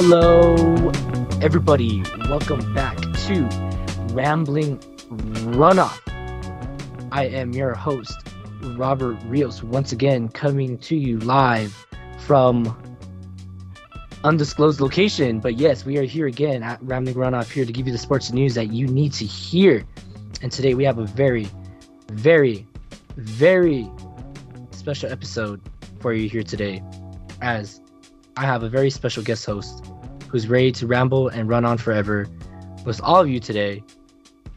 Hello, everybody. Welcome back to Rambling Runoff. I am your host, Robert Rios, once again coming to you live from undisclosed location. But yes, we are here again at Rambling Runoff here to give you the sports news that you need to hear. And today we have a very, very, very special episode for you here today, as I have a very special guest host who's ready to ramble and run on forever with all of you today.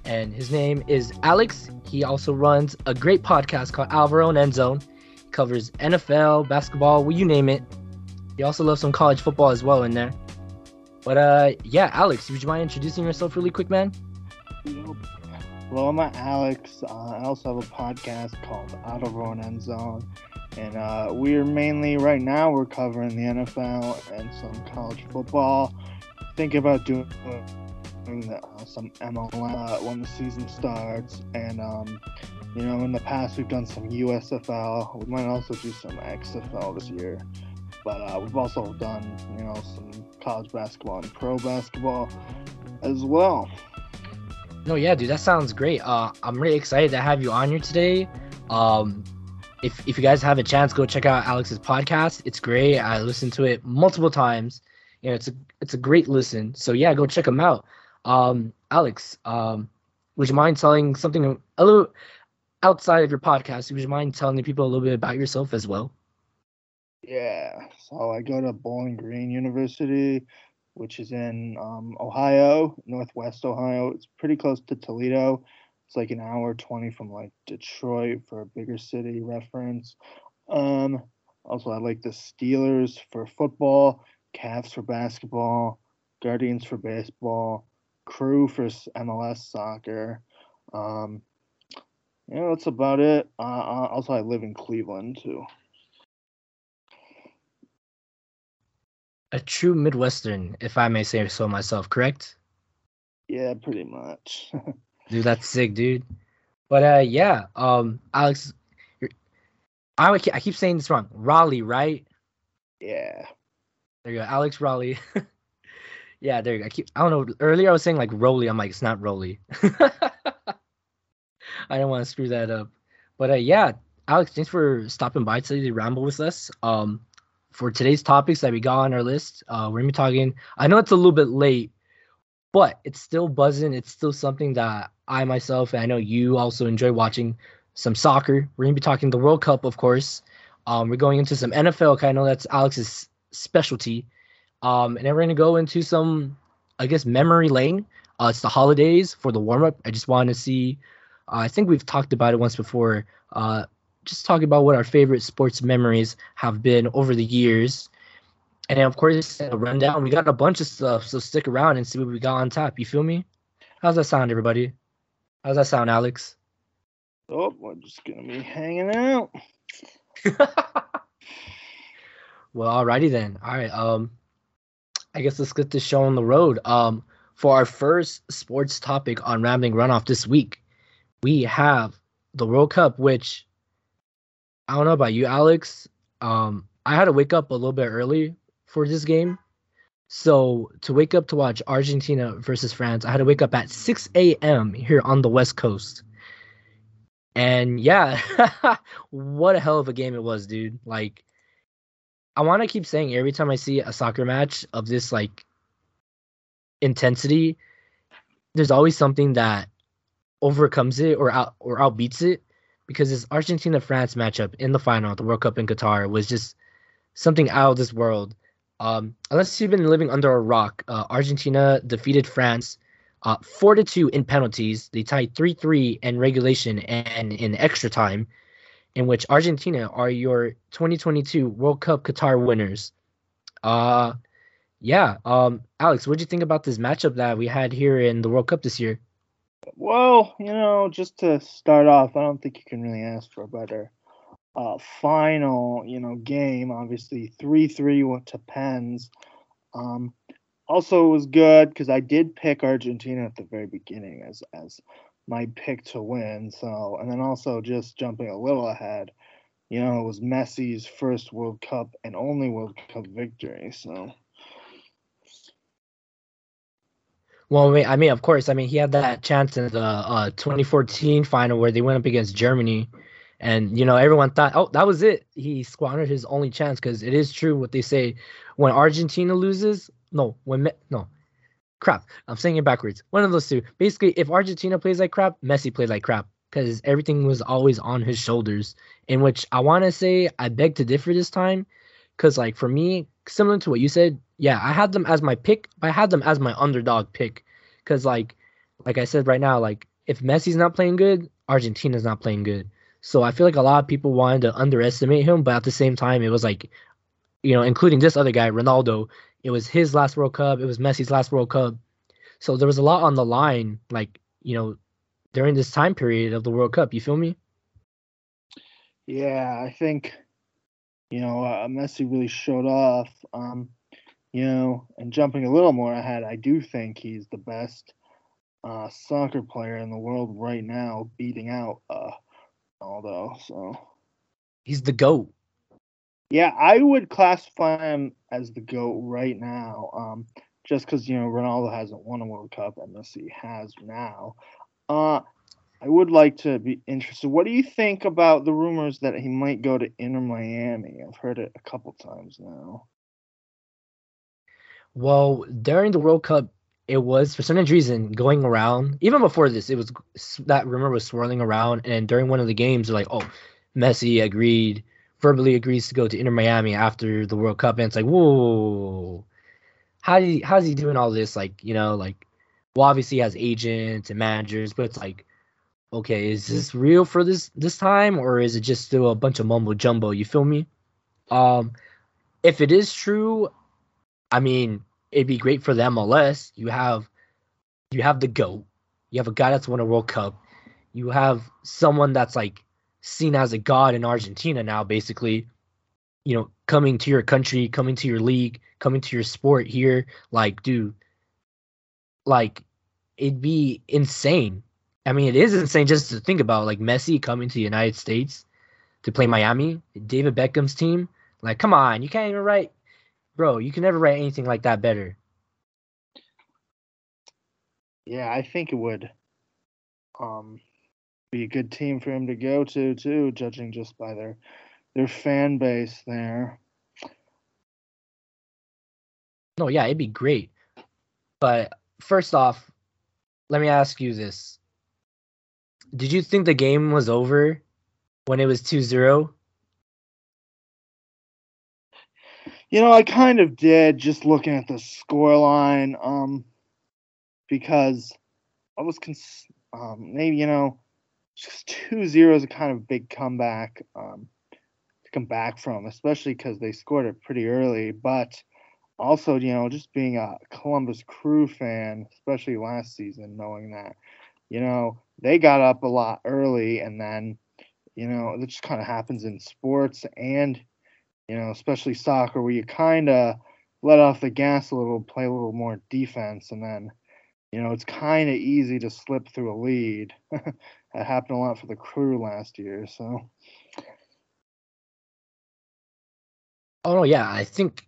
And his name is Alex. He also runs a great podcast called Alvaro and End Zone. He covers NFL, basketball, well, you name it. He also loves some college football as well in there. But uh, yeah, Alex, would you mind introducing yourself really quick, man? Hello, I'm Alex. Uh, I also have a podcast called Out of Zone. And uh, we're mainly, right now, we're covering the NFL and some college football. Think about doing uh, some MLM when the season starts. And, um, you know, in the past, we've done some USFL. We might also do some XFL this year. But uh, we've also done, you know, some college basketball and pro basketball as well. No, yeah, dude, that sounds great. Uh, I'm really excited to have you on here today. Um, if if you guys have a chance, go check out Alex's podcast. It's great. I listened to it multiple times. You know, it's a it's a great listen. So yeah, go check him out. Um, Alex, um, would you mind telling something a little outside of your podcast? Would you mind telling people a little bit about yourself as well? Yeah. So I go to Bowling Green University which is in um, Ohio, Northwest Ohio. It's pretty close to Toledo. It's like an hour 20 from like Detroit for a bigger city reference. Um, also, I like the Steelers for football, Cavs for basketball, Guardians for baseball, Crew for MLS soccer. Um, yeah, that's about it. Uh, also, I live in Cleveland too. a true Midwestern, if I may say so myself, correct? Yeah, pretty much. dude, that's sick, dude. But uh, yeah, um, Alex, I I keep saying this wrong. Raleigh, right? Yeah. There you go, Alex Raleigh. yeah, there you go. I keep I don't know. Earlier I was saying like Rolly. I'm like it's not Rolly. I don't want to screw that up. But uh, yeah, Alex, thanks for stopping by today to ramble with us. Um, for today's topics that we got on our list, uh, we're gonna be talking. I know it's a little bit late, but it's still buzzing. It's still something that I myself and I know you also enjoy watching some soccer. We're gonna be talking the World Cup, of course. Um, we're going into some NFL. I know that's Alex's specialty. Um, and then we're gonna go into some, I guess, memory lane. Uh, it's the holidays for the warm up. I just want to see. Uh, I think we've talked about it once before. Uh, just talking about what our favorite sports memories have been over the years. And then, of course, a rundown. We got a bunch of stuff, so stick around and see what we got on tap. You feel me? How's that sound, everybody? How's that sound, Alex? Oh, we're just gonna be hanging out. well, alrighty then. All right. Um, I guess let's get this show on the road. Um, for our first sports topic on Rambling Runoff this week, we have the World Cup, which I don't know about you, Alex. Um, I had to wake up a little bit early for this game. So to wake up to watch Argentina versus France, I had to wake up at 6 a.m. here on the West Coast. And yeah, what a hell of a game it was, dude. Like, I want to keep saying every time I see a soccer match of this like intensity, there's always something that overcomes it or out or outbeats it because this Argentina France matchup in the final, the World Cup in Qatar, was just something out of this world. Um, unless you've been living under a rock, uh, Argentina defeated France uh, four to two in penalties. They tied three three in regulation and in extra time, in which Argentina are your 2022 World Cup Qatar winners. Uh, yeah. Um, Alex, what do you think about this matchup that we had here in the World Cup this year? Well, you know, just to start off, I don't think you can really ask for a better uh, final, you know, game. Obviously, three three went to pens. Um, also, it was good because I did pick Argentina at the very beginning as as my pick to win. So, and then also just jumping a little ahead, you know, it was Messi's first World Cup and only World Cup victory. So, Well, I mean, of course, I mean he had that chance in the uh, 2014 final where they went up against Germany, and you know everyone thought, oh, that was it. He squandered his only chance because it is true what they say when Argentina loses. No, when no, crap. I'm saying it backwards. One of those two. Basically, if Argentina plays like crap, Messi played like crap because everything was always on his shoulders. In which I want to say I beg to differ this time, because like for me, similar to what you said, yeah, I had them as my pick. I had them as my underdog pick, because like, like I said right now, like if Messi's not playing good, Argentina's not playing good. So I feel like a lot of people wanted to underestimate him, but at the same time, it was like, you know, including this other guy, Ronaldo. It was his last World Cup. It was Messi's last World Cup. So there was a lot on the line, like you know, during this time period of the World Cup. You feel me? Yeah, I think you know uh, Messi really showed off. Um, you know, and jumping a little more ahead, I do think he's the best uh, soccer player in the world right now, beating out uh, Ronaldo. So he's the goat. Yeah, I would classify him as the goat right now. Um, just because you know Ronaldo hasn't won a World Cup and Messi has now. Uh, I would like to be interested. What do you think about the rumors that he might go to Inter Miami? I've heard it a couple times now. Well, during the World Cup, it was for some reason going around. Even before this, it was that rumor was swirling around. And during one of the games, like, oh, Messi agreed, verbally agrees to go to Inter Miami after the World Cup, and it's like, whoa, how do you, how's he doing all this? Like, you know, like, well, obviously he has agents and managers, but it's like, okay, is this real for this this time, or is it just still a bunch of mumbo jumbo? You feel me? Um, if it is true, I mean, it'd be great for the MLS. You have you have the goat. You have a guy that's won a World Cup. You have someone that's like seen as a god in Argentina now, basically. You know, coming to your country, coming to your league, coming to your sport here. Like, dude, like it'd be insane. I mean, it is insane just to think about like Messi coming to the United States to play Miami, David Beckham's team. Like, come on, you can't even write bro, you can never write anything like that better. Yeah, I think it would um be a good team for him to go to too, judging just by their their fan base there. No, yeah, it'd be great. But first off, let me ask you this. Did you think the game was over when it was 2-0? You know, I kind of did just looking at the score line, um, because I was cons- um, maybe you know, just two zero is a kind of big comeback um, to come back from, especially because they scored it pretty early. But also, you know, just being a Columbus Crew fan, especially last season, knowing that, you know, they got up a lot early, and then, you know, it just kind of happens in sports and you know, especially soccer, where you kind of let off the gas a little, play a little more defense, and then, you know, it's kind of easy to slip through a lead. that happened a lot for the crew last year, so. Oh yeah, I think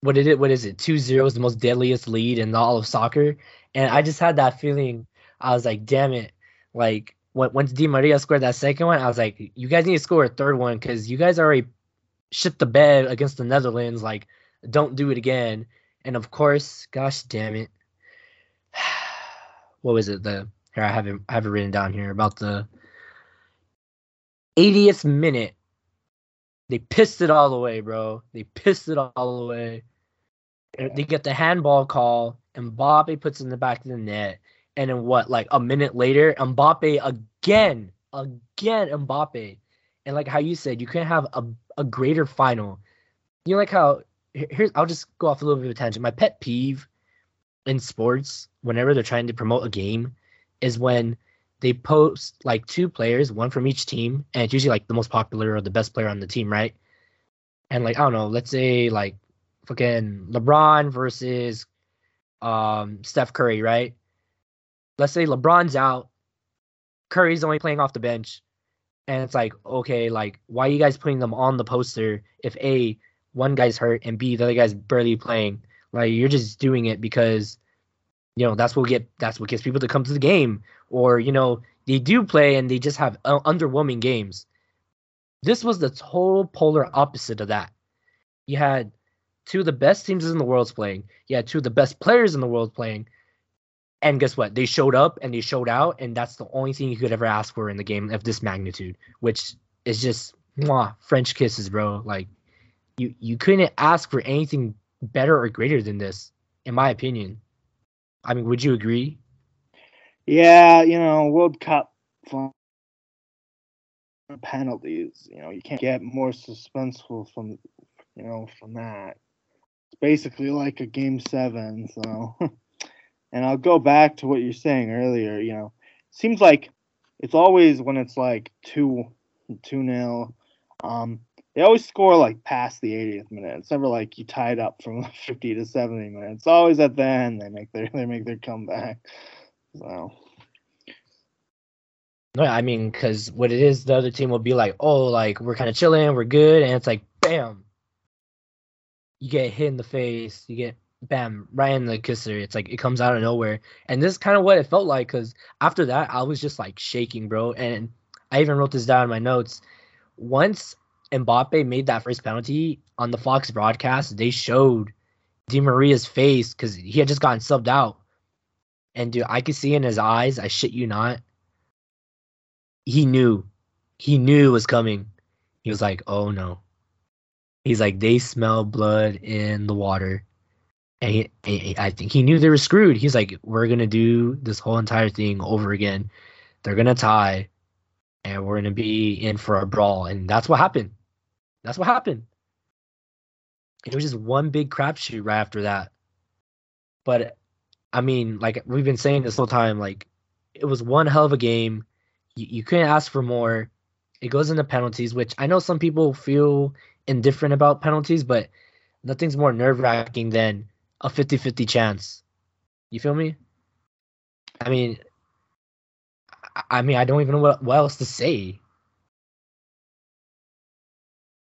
what is it? What is it? Two zero is the most deadliest lead in all of soccer, and I just had that feeling. I was like, damn it! Like when once Di Maria scored that second one, I was like, you guys need to score a third one because you guys already shit the bed against the Netherlands. Like, don't do it again. And of course, gosh damn it. what was it? The here I have it I have it written down here about the 80th minute. They pissed it all away, bro. They pissed it all away. They get the handball call, and Mbappe puts in the back of the net. And then what? Like a minute later, Mbappe again, again, Mbappe. And like how you said, you can't have a a greater final. You know, like how here's I'll just go off a little bit of a tangent. My pet peeve in sports, whenever they're trying to promote a game, is when they post like two players, one from each team, and it's usually like the most popular or the best player on the team, right? And like I don't know, let's say like fucking LeBron versus um Steph Curry, right? Let's say LeBron's out, Curry's only playing off the bench, and it's like okay like why are you guys putting them on the poster if a one guy's hurt and b the other guy's barely playing? Like you're just doing it because you know that's what get that's what gets people to come to the game. Or you know they do play and they just have uh, underwhelming games. This was the total polar opposite of that. You had two of the best teams in the world playing. You had two of the best players in the world playing and guess what they showed up and they showed out and that's the only thing you could ever ask for in the game of this magnitude which is just mwah, french kisses bro like you you couldn't ask for anything better or greater than this in my opinion I mean, would you agree? Yeah, you know, World Cup penalties. You know, you can't get more suspenseful from, you know, from that. It's basically like a game seven. So, and I'll go back to what you're saying earlier. You know, seems like it's always when it's like two, two nil. Um, they always score like past the 80th minute. It's never like you tied up from 50 to 70 minutes. It's always at the end they make their they make their comeback. So. No, I mean, because what it is, the other team will be like, "Oh, like we're kind of chilling, we're good," and it's like, bam, you get hit in the face, you get bam right in the kisser. It's like it comes out of nowhere, and this is kind of what it felt like. Because after that, I was just like shaking, bro, and I even wrote this down in my notes. Once Mbappe made that first penalty on the Fox broadcast, they showed Di Maria's face because he had just gotten subbed out. And dude, I could see in his eyes, I shit you not. He knew. He knew it was coming. He was like, oh no. He's like, they smell blood in the water. And he, I think he knew they were screwed. He's like, we're to do this whole entire thing over again. They're to tie and we're to be in for a brawl. And that's what happened. That's what happened. It was just one big crapshoot right after that. But I mean, like we've been saying this whole time, like it was one hell of a game. You, you couldn't ask for more. It goes into penalties, which I know some people feel indifferent about penalties, but nothing's more nerve wracking than a 50 50 chance. You feel me? I mean, I mean, I don't even know what, what else to say.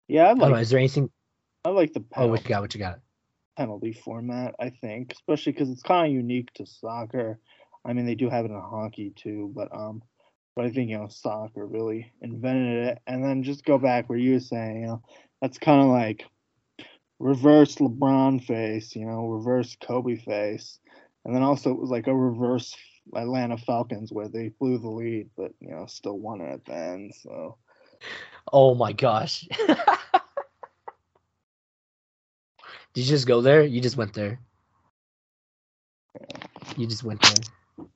Yeah, I like. Know, is there anything? I like the. Oh, what you got? What you got? Penalty format, I think, especially because it's kind of unique to soccer. I mean, they do have it in hockey too, but um, but I think you know soccer really invented it. And then just go back where you were saying, you know, that's kind of like reverse LeBron face, you know, reverse Kobe face, and then also it was like a reverse Atlanta Falcons where they blew the lead, but you know still won it at the end. So. Oh my gosh. Did you just go there? You just went there. You just went there.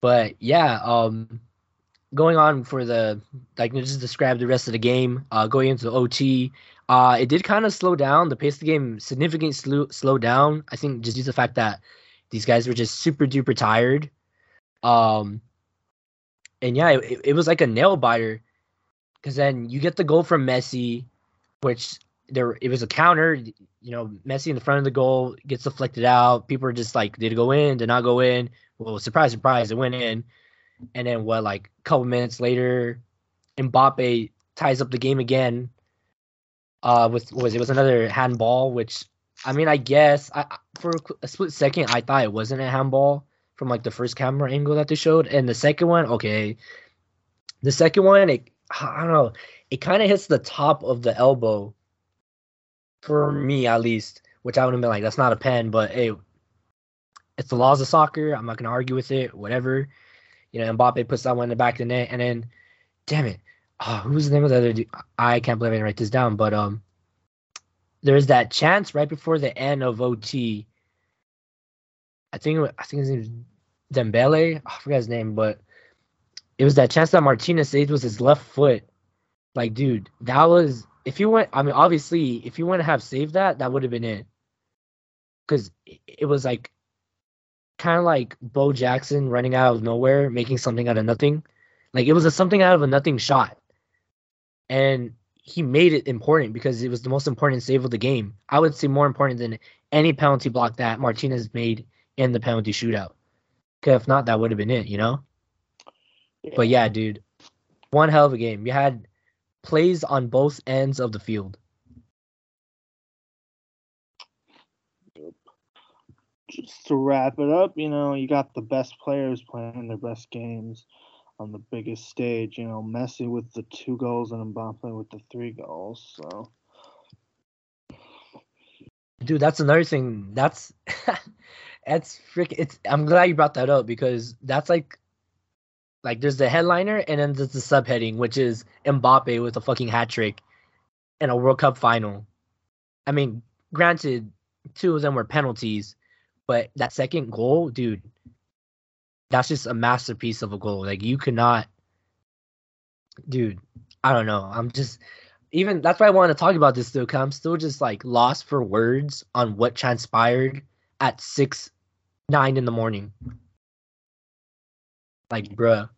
But yeah, um going on for the like just describe the rest of the game, uh going into the OT, uh it did kind of slow down. The pace of the game significantly slow slow down. I think just due to the fact that these guys were just super duper tired. Um and yeah, it, it was like a nail biter because then you get the goal from Messi, which there it was a counter. You know, Messi in the front of the goal gets deflected out. People are just like, did it go in? Did not go in? Well, surprise, surprise, it went in. And then what? Like a couple minutes later, Mbappe ties up the game again. Uh, with was it was another handball, which I mean, I guess I for a split second I thought it wasn't a handball from like the first camera angle that they showed, and the second one, okay, the second one, it I don't know, it kind of hits the top of the elbow for me at least, which I would have been like, that's not a pen, but hey, it's the laws of soccer. I'm not gonna argue with it. Whatever. You know, Mbappe puts that one in the back of the net, and then, damn it, oh, who's the name of the other dude? I can't believe I didn't write this down, but um, there's that chance right before the end of OT. I think I think his name is Dembele. I forgot his name, but it was that chance that Martinez saved was his left foot. Like, dude, that was if you went, I mean, obviously, if you wouldn't have saved that, that would have been it. Because it was like kind of like Bo Jackson running out of nowhere, making something out of nothing. Like it was a something out of a nothing shot. And he made it important because it was the most important save of the game. I would say more important than any penalty block that Martinez made in the penalty shootout. Because if not, that would have been it, you know? Yeah. But yeah, dude, one hell of a game. You had plays on both ends of the field. Just to wrap it up, you know, you got the best players playing their best games on the biggest stage. You know, Messi with the two goals and Mbappe with the three goals. So, dude, that's another thing. That's that's freaking. It's. I'm glad you brought that up because that's like, like there's the headliner and then there's the subheading, which is Mbappe with a fucking hat trick in a World Cup final. I mean, granted, two of them were penalties, but that second goal, dude, that's just a masterpiece of a goal. Like you cannot, dude. I don't know. I'm just even that's why I want to talk about this though. Cause I'm still just like lost for words on what transpired at six, nine in the morning. Like, bruh.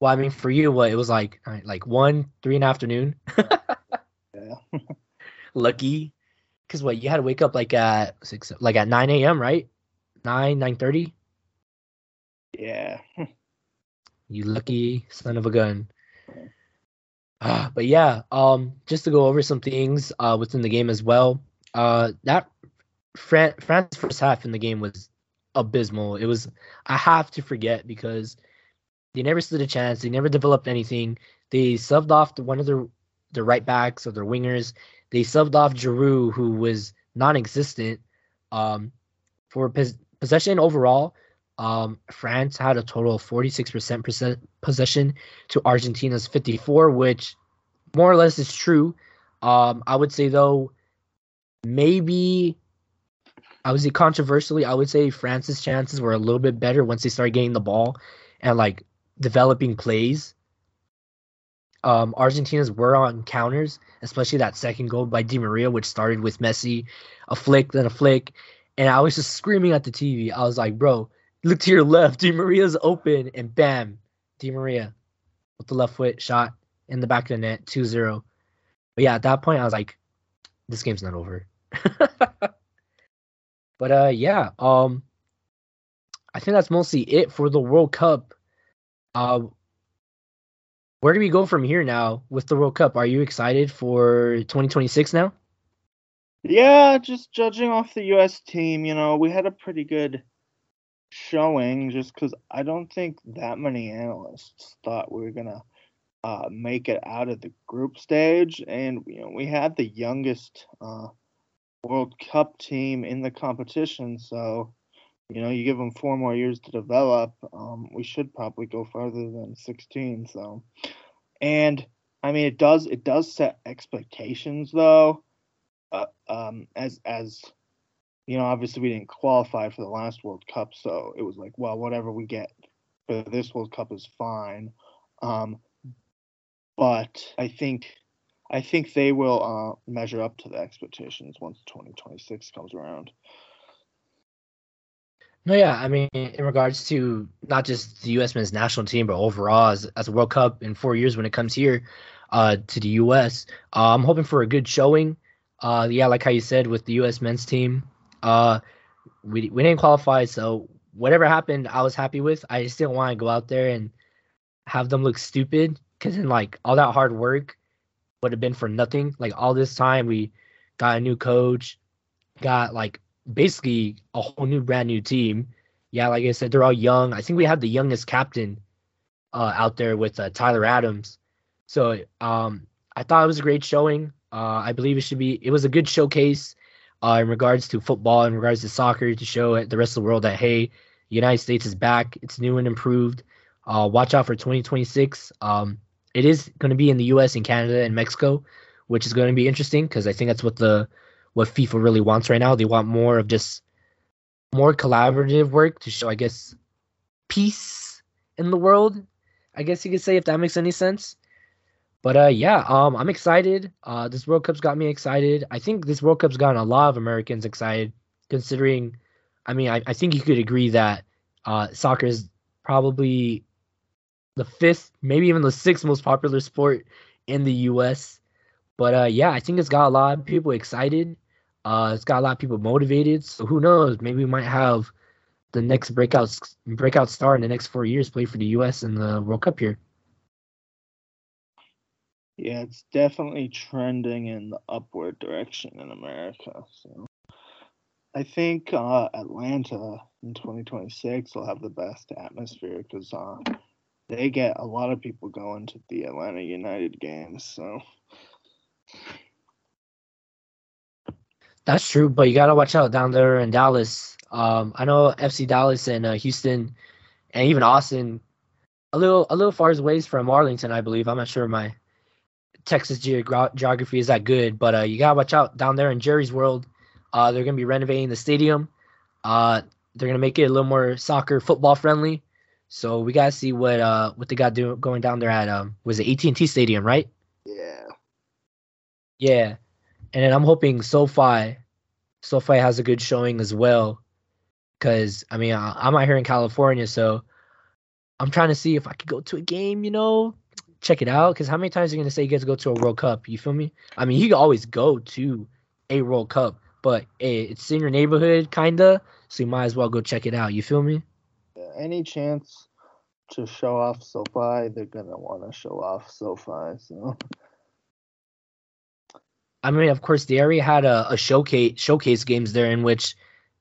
Well, I mean, for you, what it was like, like one, three in the afternoon. yeah. Lucky, because what you had to wake up like at six, like at nine a.m. Right? Nine, nine thirty. Yeah. you lucky son of a gun. Uh, but yeah, um, just to go over some things uh, within the game as well. Uh, that Fran- France first half in the game was abysmal. It was I have to forget because they never stood a chance. They never developed anything. They subbed off the, one of their their right backs or their wingers. They subbed off Giroud, who was non-existent. Um, for pos- possession overall, um, France had a total of 46% possession to Argentina's 54, which more or less is true. Um, I would say though, maybe I would say controversially, I would say France's chances were a little bit better once they started getting the ball and like developing plays. Um, Argentina's were on counters, especially that second goal by Di Maria, which started with Messi, a flick, then a flick, and I was just screaming at the TV. I was like, "Bro, look to your left. Di Maria's open, and bam, Di Maria with the left foot shot in the back of the net, 2-0. But yeah, at that point, I was like, "This game's not over." But uh, yeah, um, I think that's mostly it for the World Cup. Uh, where do we go from here now with the World Cup? Are you excited for 2026 now? Yeah, just judging off the U.S. team, you know, we had a pretty good showing just because I don't think that many analysts thought we were going to uh, make it out of the group stage. And, you know, we had the youngest uh, World Cup team in the competition. So, you know, you give them four more years to develop. Um, we should probably go farther than 16. So, and I mean, it does it does set expectations though. Uh, um, as as you know, obviously we didn't qualify for the last World Cup, so it was like, well, whatever we get for this World Cup is fine. Um, but I think I think they will uh, measure up to the expectations once 2026 comes around. No, yeah, I mean, in regards to not just the U.S. men's national team, but overall as, as a World Cup in four years when it comes here uh, to the U.S., uh, I'm hoping for a good showing. Uh, yeah, like how you said with the U.S. men's team, uh, we we didn't qualify, so whatever happened, I was happy with. I just didn't want to go out there and have them look stupid because then like all that hard work would have been for nothing. Like all this time, we got a new coach, got like basically a whole new brand new team. Yeah, like I said, they're all young. I think we had the youngest captain uh, out there with uh, Tyler Adams. So um, I thought it was a great showing. Uh, I believe it should be. It was a good showcase uh, in regards to football, in regards to soccer, to show the rest of the world that hey, the United States is back. It's new and improved. Uh, watch out for 2026. Um, it is going to be in the U.S. and Canada and Mexico, which is going to be interesting because I think that's what the what FIFA really wants right now. They want more of just more collaborative work to show, I guess, peace in the world. I guess you could say if that makes any sense. But uh, yeah, um, I'm excited. Uh, this World Cup's got me excited. I think this World Cup's gotten a lot of Americans excited, considering. I mean, I, I think you could agree that uh, soccer is probably the fifth, maybe even the sixth most popular sport in the U.S. But uh, yeah, I think it's got a lot of people excited. Uh, it's got a lot of people motivated. So who knows? Maybe we might have the next breakout breakout star in the next four years play for the U.S. in the World Cup here. Yeah, it's definitely trending in the upward direction in America. So I think uh, Atlanta in 2026 will have the best atmosphere because uh, they get a lot of people going to the Atlanta United games. So That's true, but you gotta watch out down there in Dallas. Um, I know FC Dallas and uh, Houston, and even Austin, a little a little far as ways from Arlington, I believe. I'm not sure my Texas geogra- geography is that good, but uh, you gotta watch out down there in Jerry's World. Uh, they're gonna be renovating the stadium. Uh, they're gonna make it a little more soccer football friendly. So we gotta see what uh what they got doing going down there at um was it AT&T Stadium, right? yeah, Yeah, and then I'm hoping SoFi, SoFi has a good showing as well, because I mean I, I'm out here in California, so I'm trying to see if I could go to a game, you know, check it out. Because how many times are you gonna say you to go to a World Cup? You feel me? I mean, you can always go to a World Cup, but hey, it's in your neighborhood, kinda, so you might as well go check it out. You feel me? Any chance to show off SoFi, they're gonna want to show off SoFi. So I mean, of course, they already had a, a showcase showcase games there in which,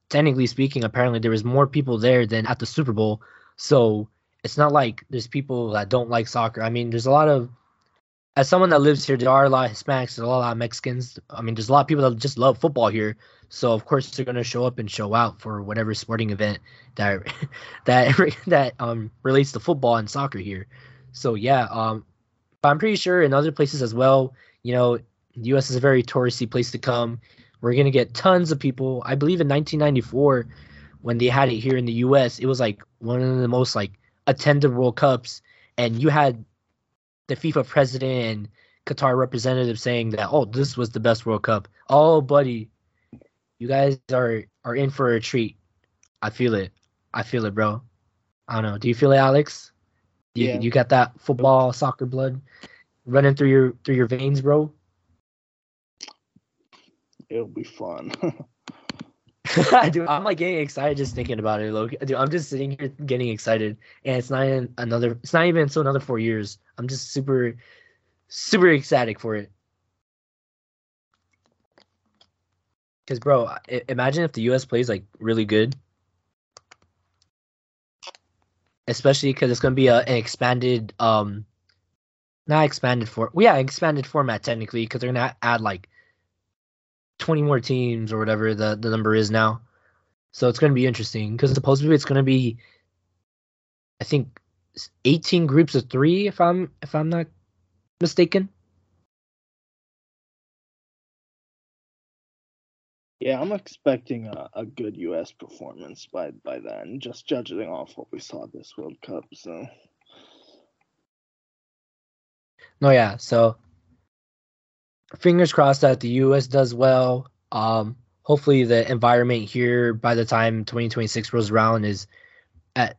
technically speaking, apparently there was more people there than at the Super Bowl. So it's not like there's people that don't like soccer. I mean, there's a lot of as someone that lives here, there are a lot of Hispanics, there's a lot of Mexicans. I mean, there's a lot of people that just love football here. So of course they're gonna show up and show out for whatever sporting event that that that um relates to football and soccer here. So yeah, um, but I'm pretty sure in other places as well. You know, the U.S. is a very touristy place to come. We're gonna get tons of people. I believe in 1994, when they had it here in the U.S., it was like one of the most like attended World Cups, and you had the FIFA president and Qatar representative saying that, oh, this was the best World Cup. Oh, buddy, you guys are are in for a treat. I feel it. I feel it, bro. I don't know. Do you feel it, Alex? You, Yeah. you got that football, soccer blood running through your through your veins, bro. It'll be fun. Dude, I'm like getting excited just thinking about it. Dude, I'm just sitting here getting excited, and it's not even another. It's not even until another four years. I'm just super, super ecstatic for it. Cause, bro, I- imagine if the U.S. plays like really good, especially because it's gonna be a, an expanded, um, not expanded for, well, yeah, expanded format technically, because they're gonna add like 20 more teams or whatever the, the number is now. So it's going to be interesting because supposedly it's going to be, I think, 18 groups of three, if I'm if I'm not mistaken. yeah, I'm expecting a, a good U.S. performance by by then, just judging off what we saw this World Cup. So No, yeah. So fingers crossed that the U.S. does well. Um, hopefully the environment here by the time 2026 rolls around is at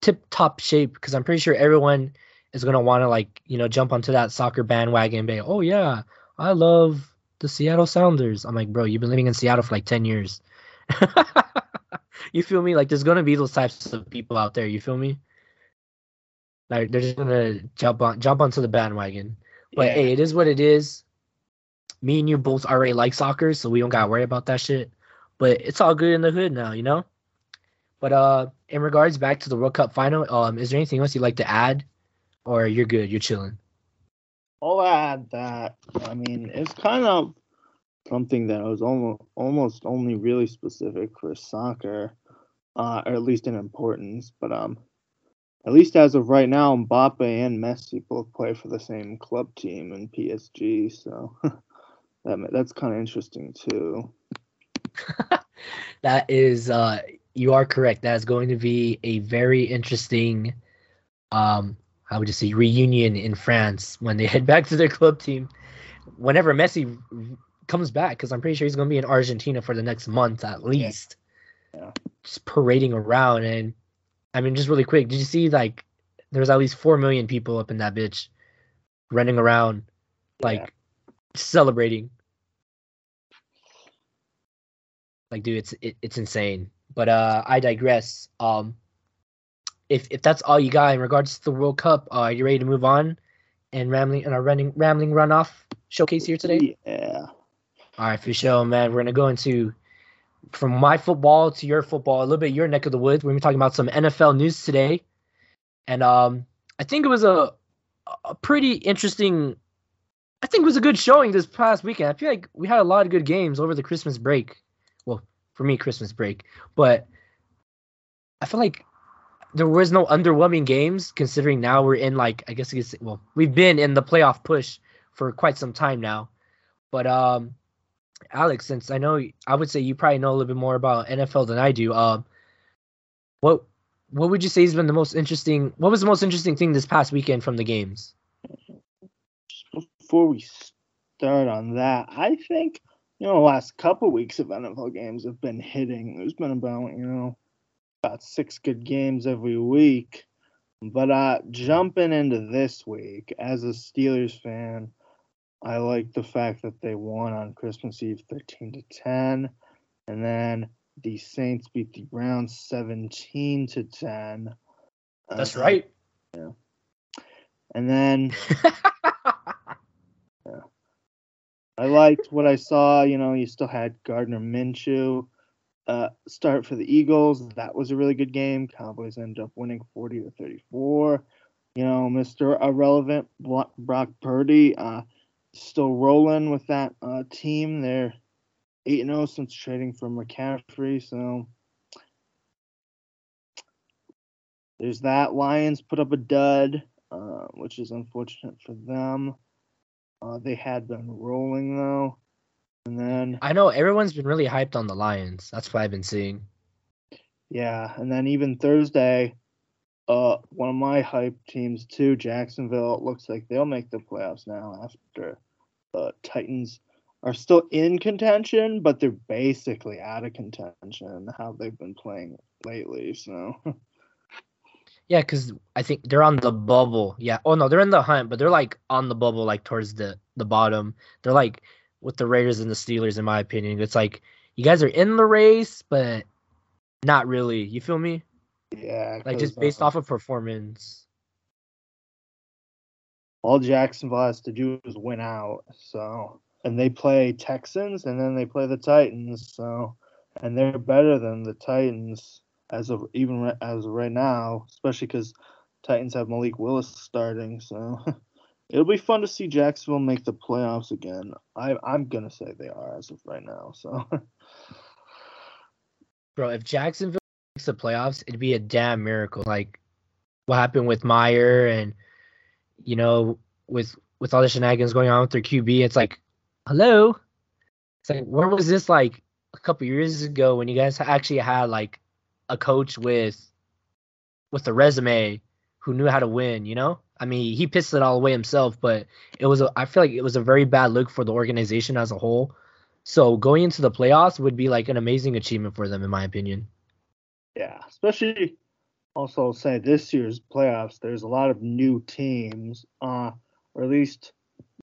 tip top shape because I'm pretty sure everyone is gonna want to like you know jump onto that soccer bandwagon and be oh yeah I love the Seattle Sounders. I'm like bro you've been living in Seattle for like 10 years. you feel me? Like there's gonna be those types of people out there. You feel me? Like they're just gonna jump on jump onto the bandwagon. But yeah, hey, it is what it is. Me and you both already like soccer, so we don't gotta worry about that shit. But it's all good in the hood now, you know. But uh, in regards back to the World Cup final, um, is there anything else you'd like to add, or you're good, you're chilling? I'll add that. I mean, it's kind of something that was almost almost only really specific for soccer, uh, or at least in importance. But um, at least as of right now, Mbappe and Messi both play for the same club team in PSG. So that that's kind of interesting too. That is, uh, you are correct. That is going to be a very interesting, um, how would you say, reunion in France when they head back to their club team. Whenever Messi comes back, because I'm pretty sure he's going to be in Argentina for the next month at least. Yeah. Just parading around. And I mean, just really quick, did you see like there's at least 4 million people up in that bitch running around, like Yeah. Celebrating? Like, dude, it's it, it's insane. But uh, I digress. Um, if if that's all you got in regards to the World Cup, uh, are you ready to move on and rambling and our running rambling runoff showcase here today? Yeah. All right, for sure, man. We're gonna go into from my football to your football, a little bit your neck of the woods. We're gonna be talking about some NFL news today, and um, I think it was a a pretty interesting. I think it was a good showing this past weekend. I feel like we had a lot of good games over the Christmas break. Well, for me, Christmas break, but I feel like there was no underwhelming games considering now we're in like I guess you could say, well we've been in the playoff push for quite some time now, but um Alex, since I know I would say you probably know a little bit more about NFL than I do, um, what what would you say has been the most interesting? What was the most interesting thing this past weekend from the games? Before we start on that, I think you know the last couple weeks of NFL games have been hitting. There's been about you know about six good games every week. But uh, jumping into this week as a Steelers fan, I like the fact that they won on Christmas Eve 13 to 10. And then the Saints beat the Browns 17 to 10. That's uh, right. Yeah. And then. I liked what I saw. You know, you still had Gardner Minshew uh, start for the Eagles. That was a really good game. Cowboys ended up winning 40 to 34. You know, Mr. Irrelevant Brock Purdy. Uh, still rolling with that uh, team. They're 8 0 since trading for McCaffrey. So there's that. Lions put up a dud, uh, which is unfortunate for them. Uh, they had been rolling though. And then I know everyone's been really hyped on the Lions. That's what I've been seeing. Yeah, and then even Thursday, uh, one of my hype teams too, Jacksonville. looks like they'll make the playoffs now after the Titans are still in contention, but they're basically out of contention. How they've been playing lately, so. yeah, because I think they're on the bubble. Yeah. Oh no, they're in the hunt, but they're like on the bubble, like towards the the bottom. They're like with the Raiders and the Steelers, in my opinion. It's like you guys are in the race, but not really. You feel me? Yeah. Like just based uh, off of performance. All Jacksonville has to do is win out. So, and they play Texans and then they play the Titans. So, and they're better than the Titans as of even as of right now, especially because Titans have Malik Willis starting. So. It'll be fun to see Jacksonville make the playoffs again. I I'm gonna say they are as of right now. So, bro, if Jacksonville makes the playoffs, it'd be a damn miracle. Like what happened with Meyer and you know with with all the shenanigans going on with their QB, it's like, hello. It's like where was this like a couple years ago when you guys actually had like a coach with with a resume who knew how to win, you know? I mean, he pissed it all away himself, but it was a, I feel like it was a very bad look for the organization as a whole. So going into the playoffs would be like an amazing achievement for them, in my opinion. Yeah, especially also say this year's playoffs. There's a lot of new teams, uh, or at least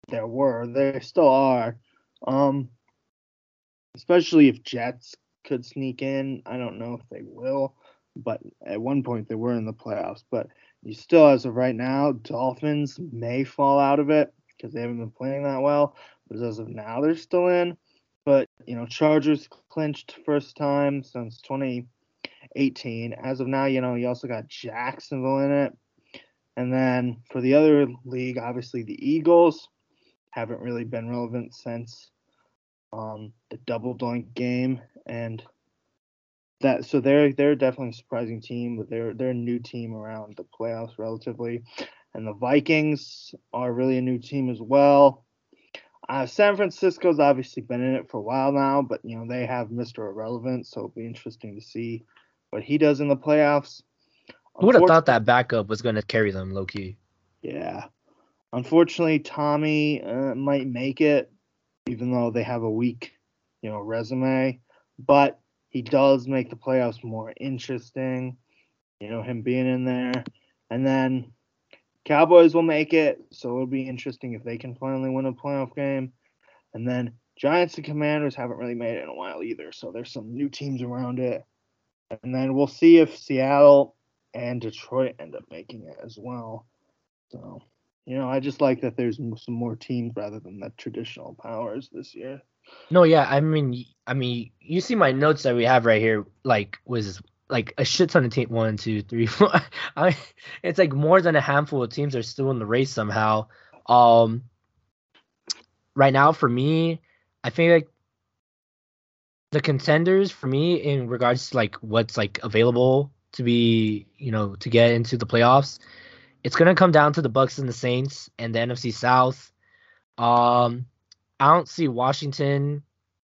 there were. There still are. Um, especially if Jets could sneak in. I don't know if they will, but at one point they were in the playoffs. But you still, as of right now, Dolphins may fall out of it because they haven't been playing that well. But as of now, they're still in. But you know, Chargers clinched first time since 2018. As of now, you know, you also got Jacksonville in it. And then for the other league, obviously the Eagles haven't really been relevant since um, the double doink game and that so they're they're definitely a surprising team, but they're they're a new team around the playoffs relatively, and the Vikings are really a new team as well. Uh, San Francisco's obviously been in it for a while now, but you know they have Mr. Irrelevant, so it'll be interesting to see what he does in the playoffs. Who would have thought that backup was going to carry them low key? Yeah, unfortunately, Tommy uh, might make it, even though they have a weak, you know, resume. But he does make the playoffs more interesting. You know, him being in there. And then Cowboys will make it, so it'll be interesting if they can finally win a playoff game. And then Giants and Commanders haven't really made it in a while either, so there's some new teams around it. And then we'll see if Seattle and Detroit end up making it as well. So, you know, I just like that there's some more teams rather than the traditional powers this year. No, yeah, I mean, I mean, you see my notes that we have right here, like was like a shit ton of team one, two, three, four. I, it's like more than a handful of teams are still in the race somehow. Um, right now for me, I think like the contenders for me in regards to like what's like available to be, you know, to get into the playoffs, it's gonna come down to the Bucks and the Saints and the NFC South. Um, I don't see Washington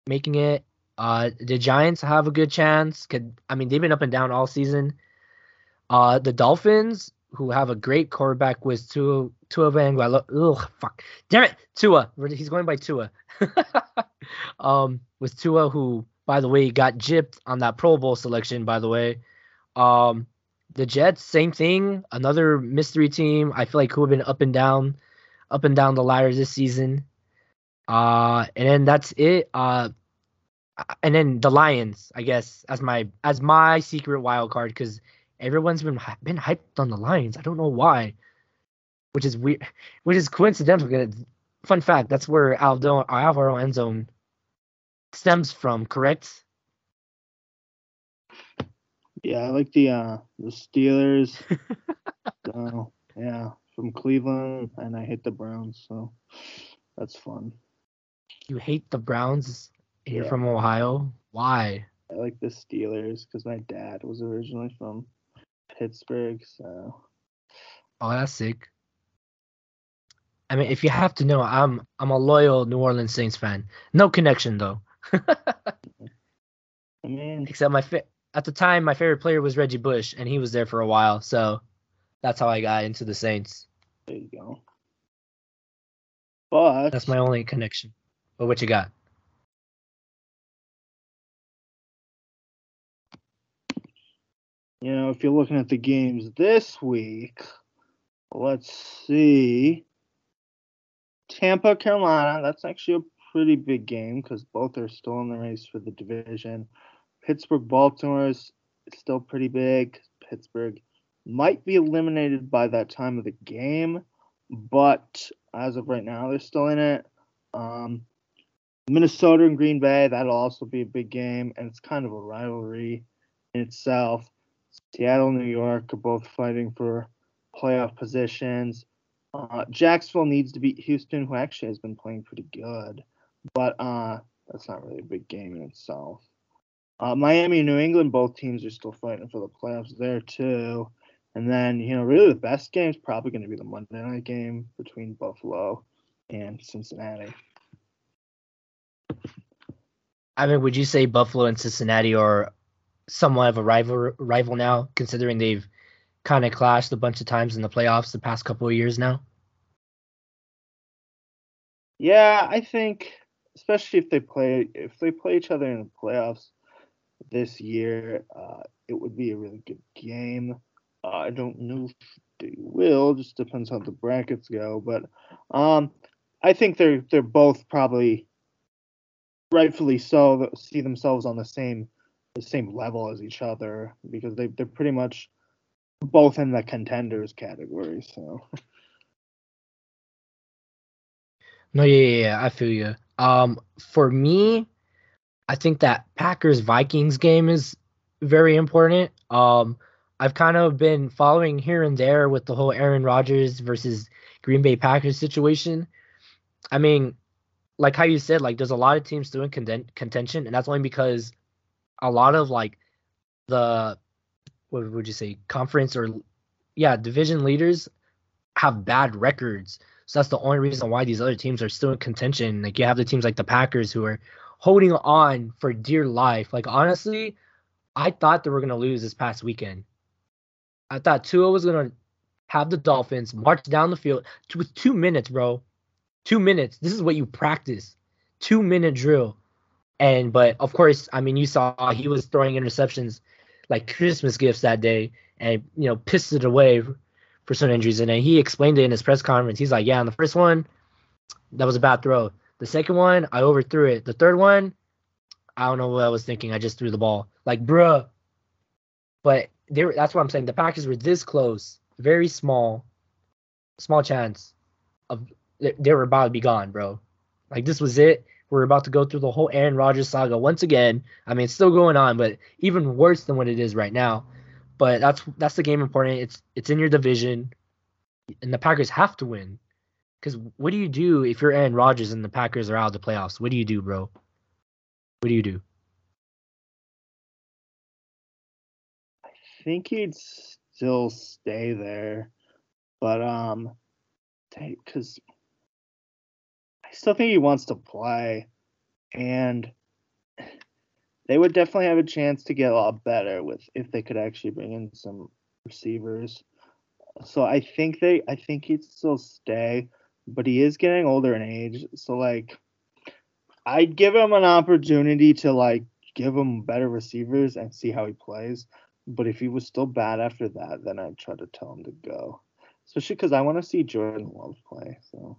making it. Uh, the Giants have a good chance. Could I mean they've been up and down all season. Uh, the Dolphins, who have a great quarterback with Tua Tua Vangualo. Ugh, fuck, damn it, Tua. He's going by Tua. um, with Tua, who by the way got gypped on that Pro Bowl selection. By the way, um, the Jets, same thing. Another mystery team. I feel like who have been up and down, up and down the ladder this season. Uh, and then that's it. Uh, and then the Lions, I guess, as my as my secret wild card because everyone's been been hyped on the Lions. I don't know why, which is weird, which is coincidental. Fun fact: that's where Aldo Alvaro Endzone stems from. Correct? Yeah, I like the uh the Steelers. uh, yeah, from Cleveland, and I hate the Browns, so that's fun. You hate the Browns? You're yeah. from Ohio. Why? I like the Steelers because my dad was originally from Pittsburgh, so. Oh, that's sick. I mean, if you have to know, I'm I'm a loyal New Orleans Saints fan. No connection though. I mean, except my fa- at the time my favorite player was Reggie Bush, and he was there for a while, so that's how I got into the Saints. There you go. But that's my only connection. But what you got? You know, if you're looking at the games this week, let's see. Tampa, Carolina, that's actually a pretty big game because both are still in the race for the division. Pittsburgh, Baltimore is still pretty big. Pittsburgh might be eliminated by that time of the game, but as of right now, they're still in it. Um, Minnesota and Green Bay, that'll also be a big game, and it's kind of a rivalry in itself. Seattle, New York are both fighting for playoff positions. Uh, Jacksonville needs to beat Houston, who actually has been playing pretty good, but uh, that's not really a big game in itself. Uh, Miami and New England, both teams are still fighting for the playoffs there too. And then, you know, really the best game is probably going to be the Monday night game between Buffalo and Cincinnati. I mean, would you say Buffalo and Cincinnati are somewhat of a rival rival now, considering they've kind of clashed a bunch of times in the playoffs the past couple of years now. Yeah, I think especially if they play if they play each other in the playoffs this year, uh, it would be a really good game. Uh, I don't know if they will, just depends how the brackets go, but um, I think they're they're both probably rightfully so see themselves on the same the same level as each other because they they're pretty much both in the contenders category. So. No, yeah, yeah, yeah, I feel you. Um, for me, I think that Packers Vikings game is very important. Um, I've kind of been following here and there with the whole Aaron Rodgers versus Green Bay Packers situation. I mean, like how you said, like there's a lot of teams still in contention, and that's only because a lot of like the what would you say conference or yeah division leaders have bad records so that's the only reason why these other teams are still in contention like you have the teams like the packers who are holding on for dear life like honestly i thought they were to lose this past weekend i thought Tua was to have the dolphins march down the field with two minutes bro two minutes this is what you practice two minute drill and but of course, I mean, you saw he was throwing interceptions like Christmas gifts that day, and you know, pissed it away for some injuries. And then he explained it in his press conference. He's like, "Yeah, on the first one, that was a bad throw. The second one, I overthrew it. The third one, I don't know what I was thinking. I just threw the ball. Like, bruh. But they were, that's what I'm saying. The Packers were this close, very small, small chance of they were about to be gone, bro. Like this was it we're about to go through the whole Aaron Rodgers saga once again. I mean, it's still going on, but even worse than what it is right now. But that's that's the game important. It's it's in your division, and the Packers have to win. Because what do you do if you're Aaron Rodgers and the Packers are out of the playoffs? What do you do, bro? What do you do? I think he'd still stay there, but um, because I still think he wants to play, and they would definitely have a chance to get a lot better with if they could actually bring in some receivers. So I think they, I think he'd still stay, but he is getting older in age. So like, I'd give him an opportunity to like give him better receivers and see how he plays. But if he was still bad after that, then I'd try to tell him to go. Especially because I want to see Jordan Love play. So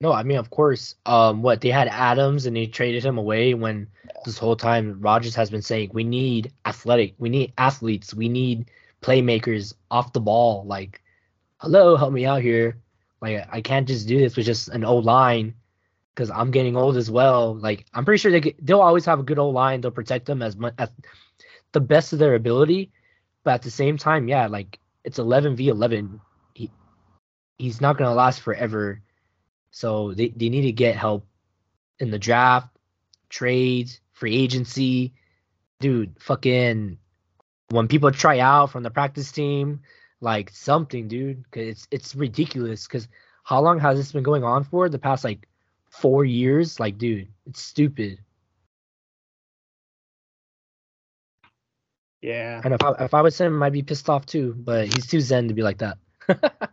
No, I mean, of course. Um, what they had Adams and they traded him away when this whole time Rodgers has been saying we need athletic, we need athletes, we need playmakers off the ball. Like, hello, help me out here. Like, I can't just do this with just an old line because I'm getting old as well. Like, I'm pretty sure they get, they'll always have a good old line. They'll protect them as much as the best of their ability. But at the same time, yeah, like it's 11 v 11. He he's not gonna last forever. So they, they need to get help in the draft, trades, free agency. Dude, fucking when people try out from the practice team, like something, dude, cuz it's it's ridiculous cuz how long has this been going on for? The past like 4 years? Like, dude, it's stupid. yeah, And if I, if I was him, I'd be pissed off too, but he's too zen to be like that.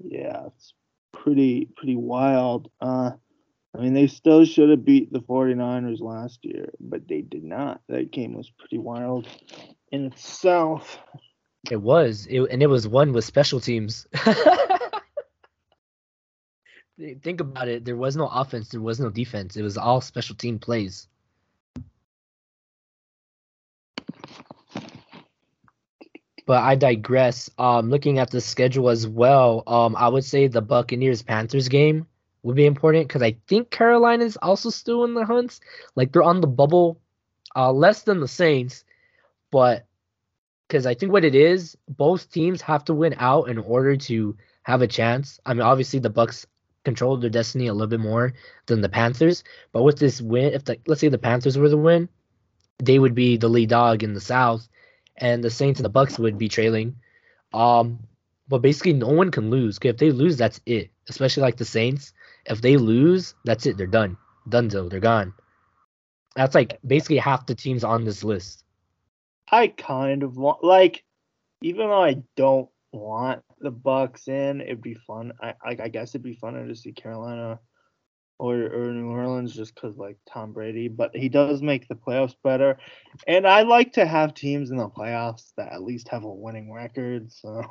yeah, it's pretty pretty wild. Uh, I mean, they still should have beat the 49ers last year, but they did not. That game was pretty wild in itself. It was, it, and it was one with special teams. Think about it. There was no offense. There was no defense. It was all special team plays. But I digress. Um, looking at the schedule as well, um, I would say the Buccaneers Panthers game would be important because I think Carolina is also still in the hunts. Like they're on the bubble, uh, less than the Saints, but because I think what it is, both teams have to win out in order to have a chance. I mean, obviously the Bucks control their destiny a little bit more than the Panthers, but with this win, if the let's say the Panthers were the win, they would be the lead dog in the South, and the Saints and the Bucks would be trailing. Um, but basically, no one can lose. if they lose, that's it. Especially like the Saints, if they lose, that's it. They're done. Dunzo. They're gone. That's like basically half the teams on this list. I kind of want like, even though I don't want the Bucks in, it'd be fun. I I, I guess it'd be funner to see Carolina or or New Orleans just because like Tom Brady, but he does make the playoffs better, and I like to have teams in the playoffs that at least have a winning record. So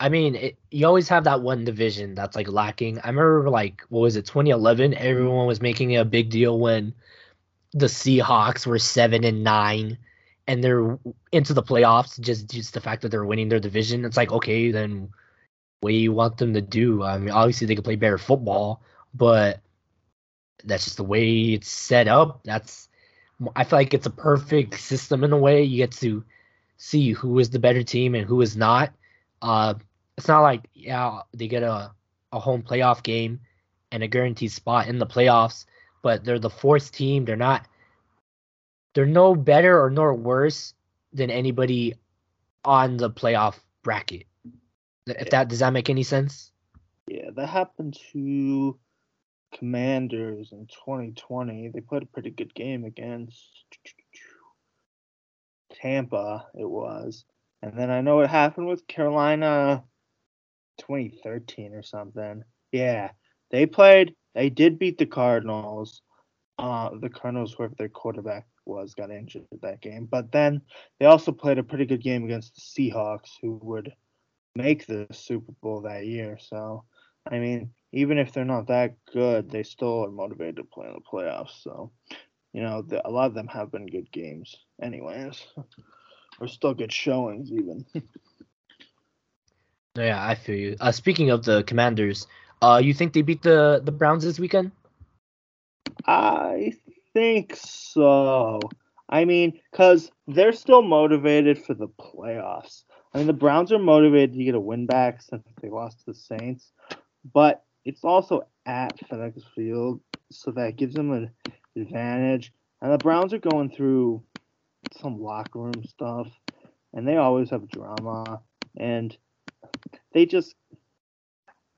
I mean, it, you always have that one division that's like lacking. I remember like what was it, 2011? Everyone was making a big deal when the Seahawks were seven and nine, and they're into the playoffs. Just just the fact that they're winning their division. It's like okay, then what do you want them to do? I mean, obviously they could play better football, but that's just the way it's set up. That's I feel like it's a perfect system in a way. You get to see who is the better team and who is not. Uh, it's not like yeah they get a a home playoff game and a guaranteed spot in the playoffs, but they're the fourth team. They're not. They're no better or nor worse than anybody on the playoff bracket. If that does that make any sense? yeah, that happened to Commanders in 2020. They played a pretty good game against Tampa. It was, and then I know it happened with Carolina 2013 or something. Yeah, they played. They did beat the Cardinals. Uh, the Cardinals, whoever their quarterback was, got injured that game. But then they also played a pretty good game against the Seahawks, who would make the Super Bowl that year. So, I mean, even if they're not that good, they still are motivated to play in the playoffs. So, you know, the, a lot of them have been good games, anyways, or still good showings, even. Yeah, I feel you. Uh, speaking of the Commanders, uh, you think they beat the the Browns this weekend? I think so. I mean, because they're still motivated for the playoffs. I mean, the Browns are motivated to get a win back since they lost to the Saints, but it's also at FedEx Field, so that gives them an advantage. And the Browns are going through some locker room stuff, and they always have drama, and they just,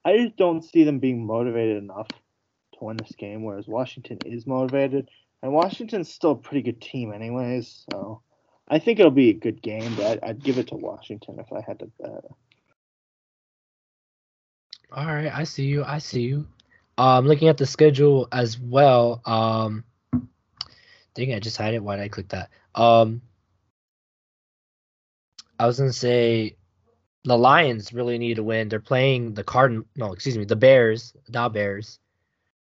I just don't see them being motivated enough to win this game, whereas Washington is motivated, and Washington's still a pretty good team, anyways. So I think it'll be a good game, but I'd, give it to Washington if I had to bet. All right, I see you. I see you. Um, looking at the schedule as well. Um, dang, I just had it. Why did I click that? Um, I was gonna say the Lions really need to win. They're playing the Cardin. No, excuse me, the Bears. The Bears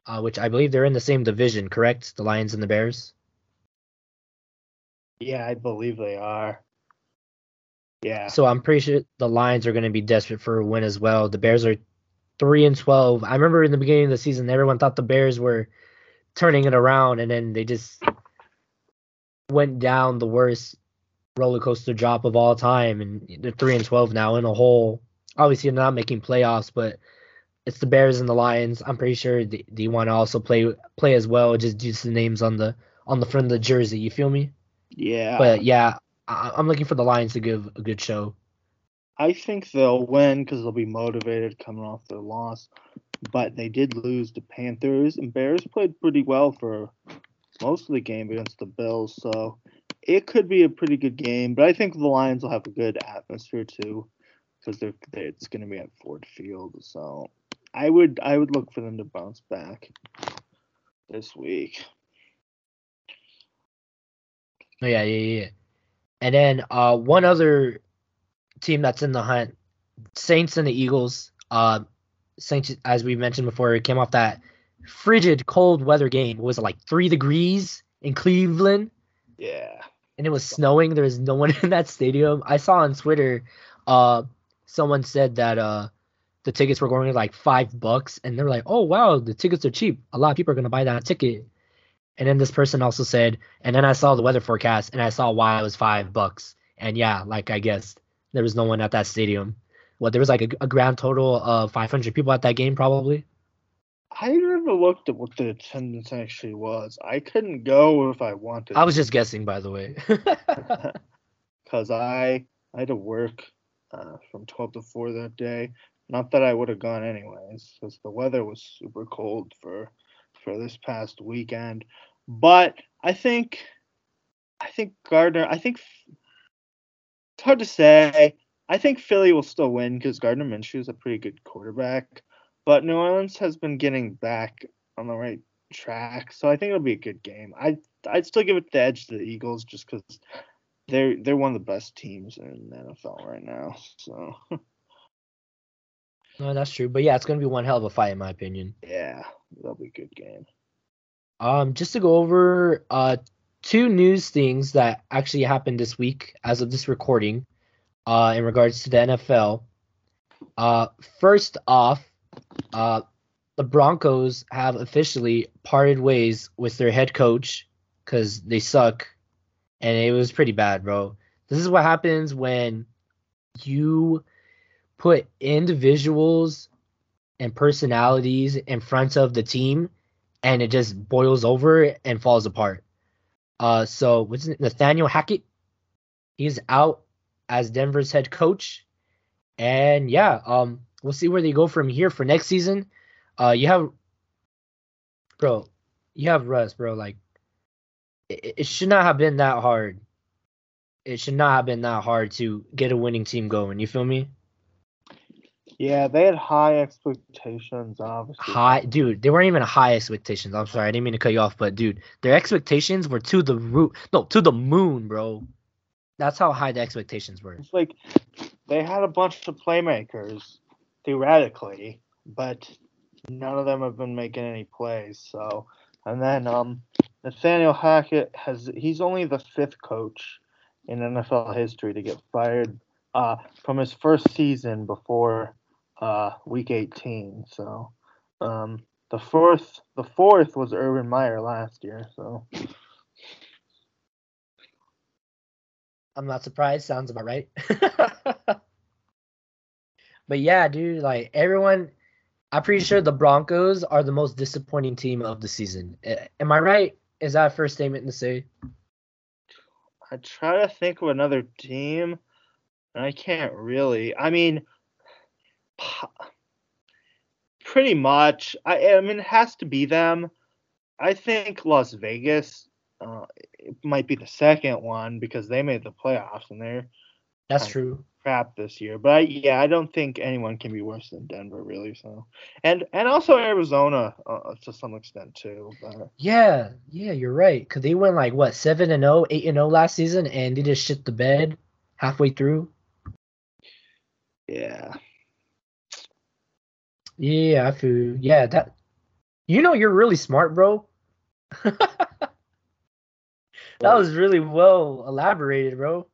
uh, which I believe they're in the same division, correct? The Lions and the Bears. Yeah, I believe they are. Yeah. So I'm pretty sure the Lions are going to be desperate for a win as well. The Bears are three and twelve. I remember in the beginning of the season, everyone thought the Bears were turning it around, and then they just went down the worst roller coaster drop of all time, and they're three and twelve now in a hole. Obviously, they're not making playoffs, but it's the Bears and the Lions. I'm pretty sure they, they want to also play play as well, just due to the names on the on the front of the jersey. You feel me? Yeah. But yeah, I, I'm looking for the Lions to give a good show. I think they'll win because they'll be motivated coming off their loss. But they did lose to Panthers, and Bears played pretty well for most of the game against the Bills. So it could be a pretty good game. But I think the Lions will have a good atmosphere too, because they're, they're it's going to be at Ford Field. So I would I would look for them to bounce back this week. Oh yeah, yeah, yeah. And then uh one other team that's in the hunt, Saints and the Eagles. Uh Saints as we mentioned before, it came off that frigid cold weather game. was it like three degrees in Cleveland? Yeah. And it was snowing. There was no one in that stadium. I saw on Twitter, uh someone said that uh the tickets were going to like five bucks, and they're like, "Oh wow, the tickets are cheap. A lot of people are gonna buy that ticket." And then this person also said, and then I saw the weather forecast, and I saw why it was five bucks. And yeah, like I guessed, there was no one at that stadium. What there was like a, a grand total of 500 people at that game, probably. I never looked at what the attendance actually was. I couldn't go if I wanted. I was just guessing, by the way. Because I I had to work uh, from 12 to 4 that day, not that I would have gone anyways, because the weather was super cold for for this past weekend. But I think I think Gardner. I think it's hard to say. I think Philly will still win because Gardner Minshew is a pretty good quarterback. But New Orleans has been getting back on the right track, so I think it'll be a good game. I I'd still give it the edge to the Eagles just because they're they're one of the best teams in the NFL right now. So. No, that's true. But yeah, it's gonna be one hell of a fight in my opinion. Yeah, that'll be a good game. Um, just to go over uh two news things that actually happened this week as of this recording, uh, in regards to the NFL. Uh, first off, uh, the Broncos have officially parted ways with their head coach because they suck, and it was pretty bad, bro. This is what happens when you put individuals and personalities in front of the team and it just boils over and falls apart. Uh, so what's Nathaniel Hackett? He's out as Denver's head coach, and yeah, um, we'll see where they go from here for next season. Uh, you have, bro, you have Russ, bro. Like, it, it should not have been that hard. It should not have been that hard to get a winning team going. You feel me? Yeah, they had high expectations, obviously. High, dude. They weren't even high expectations. I'm sorry, I didn't mean to cut you off, but dude, their expectations were to the root, no, to the moon, bro. That's how high the expectations were. It's like they had a bunch of playmakers, theoretically, but none of them have been making any plays. So, and then um, Nathaniel Hackett has he's only the fifth coach in NFL history to get fired uh, from his first season before uh, week 18. So um, the fourth, the fourth was Urban Meyer last year. So I'm not surprised. Sounds about right. but yeah, dude, like everyone, I'm pretty sure the Broncos are the most disappointing team of the season. Am I right? Is that a first statement to say? I try to think of another team, and I can't really. I mean, pretty much. I, I mean, it has to be them. I think Las Vegas uh, it might be the second one because they made the playoffs and they're that's true crap this year. But I, yeah, I don't think anyone can be worse than Denver really. So and and also Arizona uh, to some extent too. But. Yeah, yeah, you're right. Cause they went like what seven and 0, 8 and zero oh last season, and they just shit the bed halfway through. Yeah. Yeah, I feel yeah that. You know you're really smart, bro. that was really well elaborated, bro.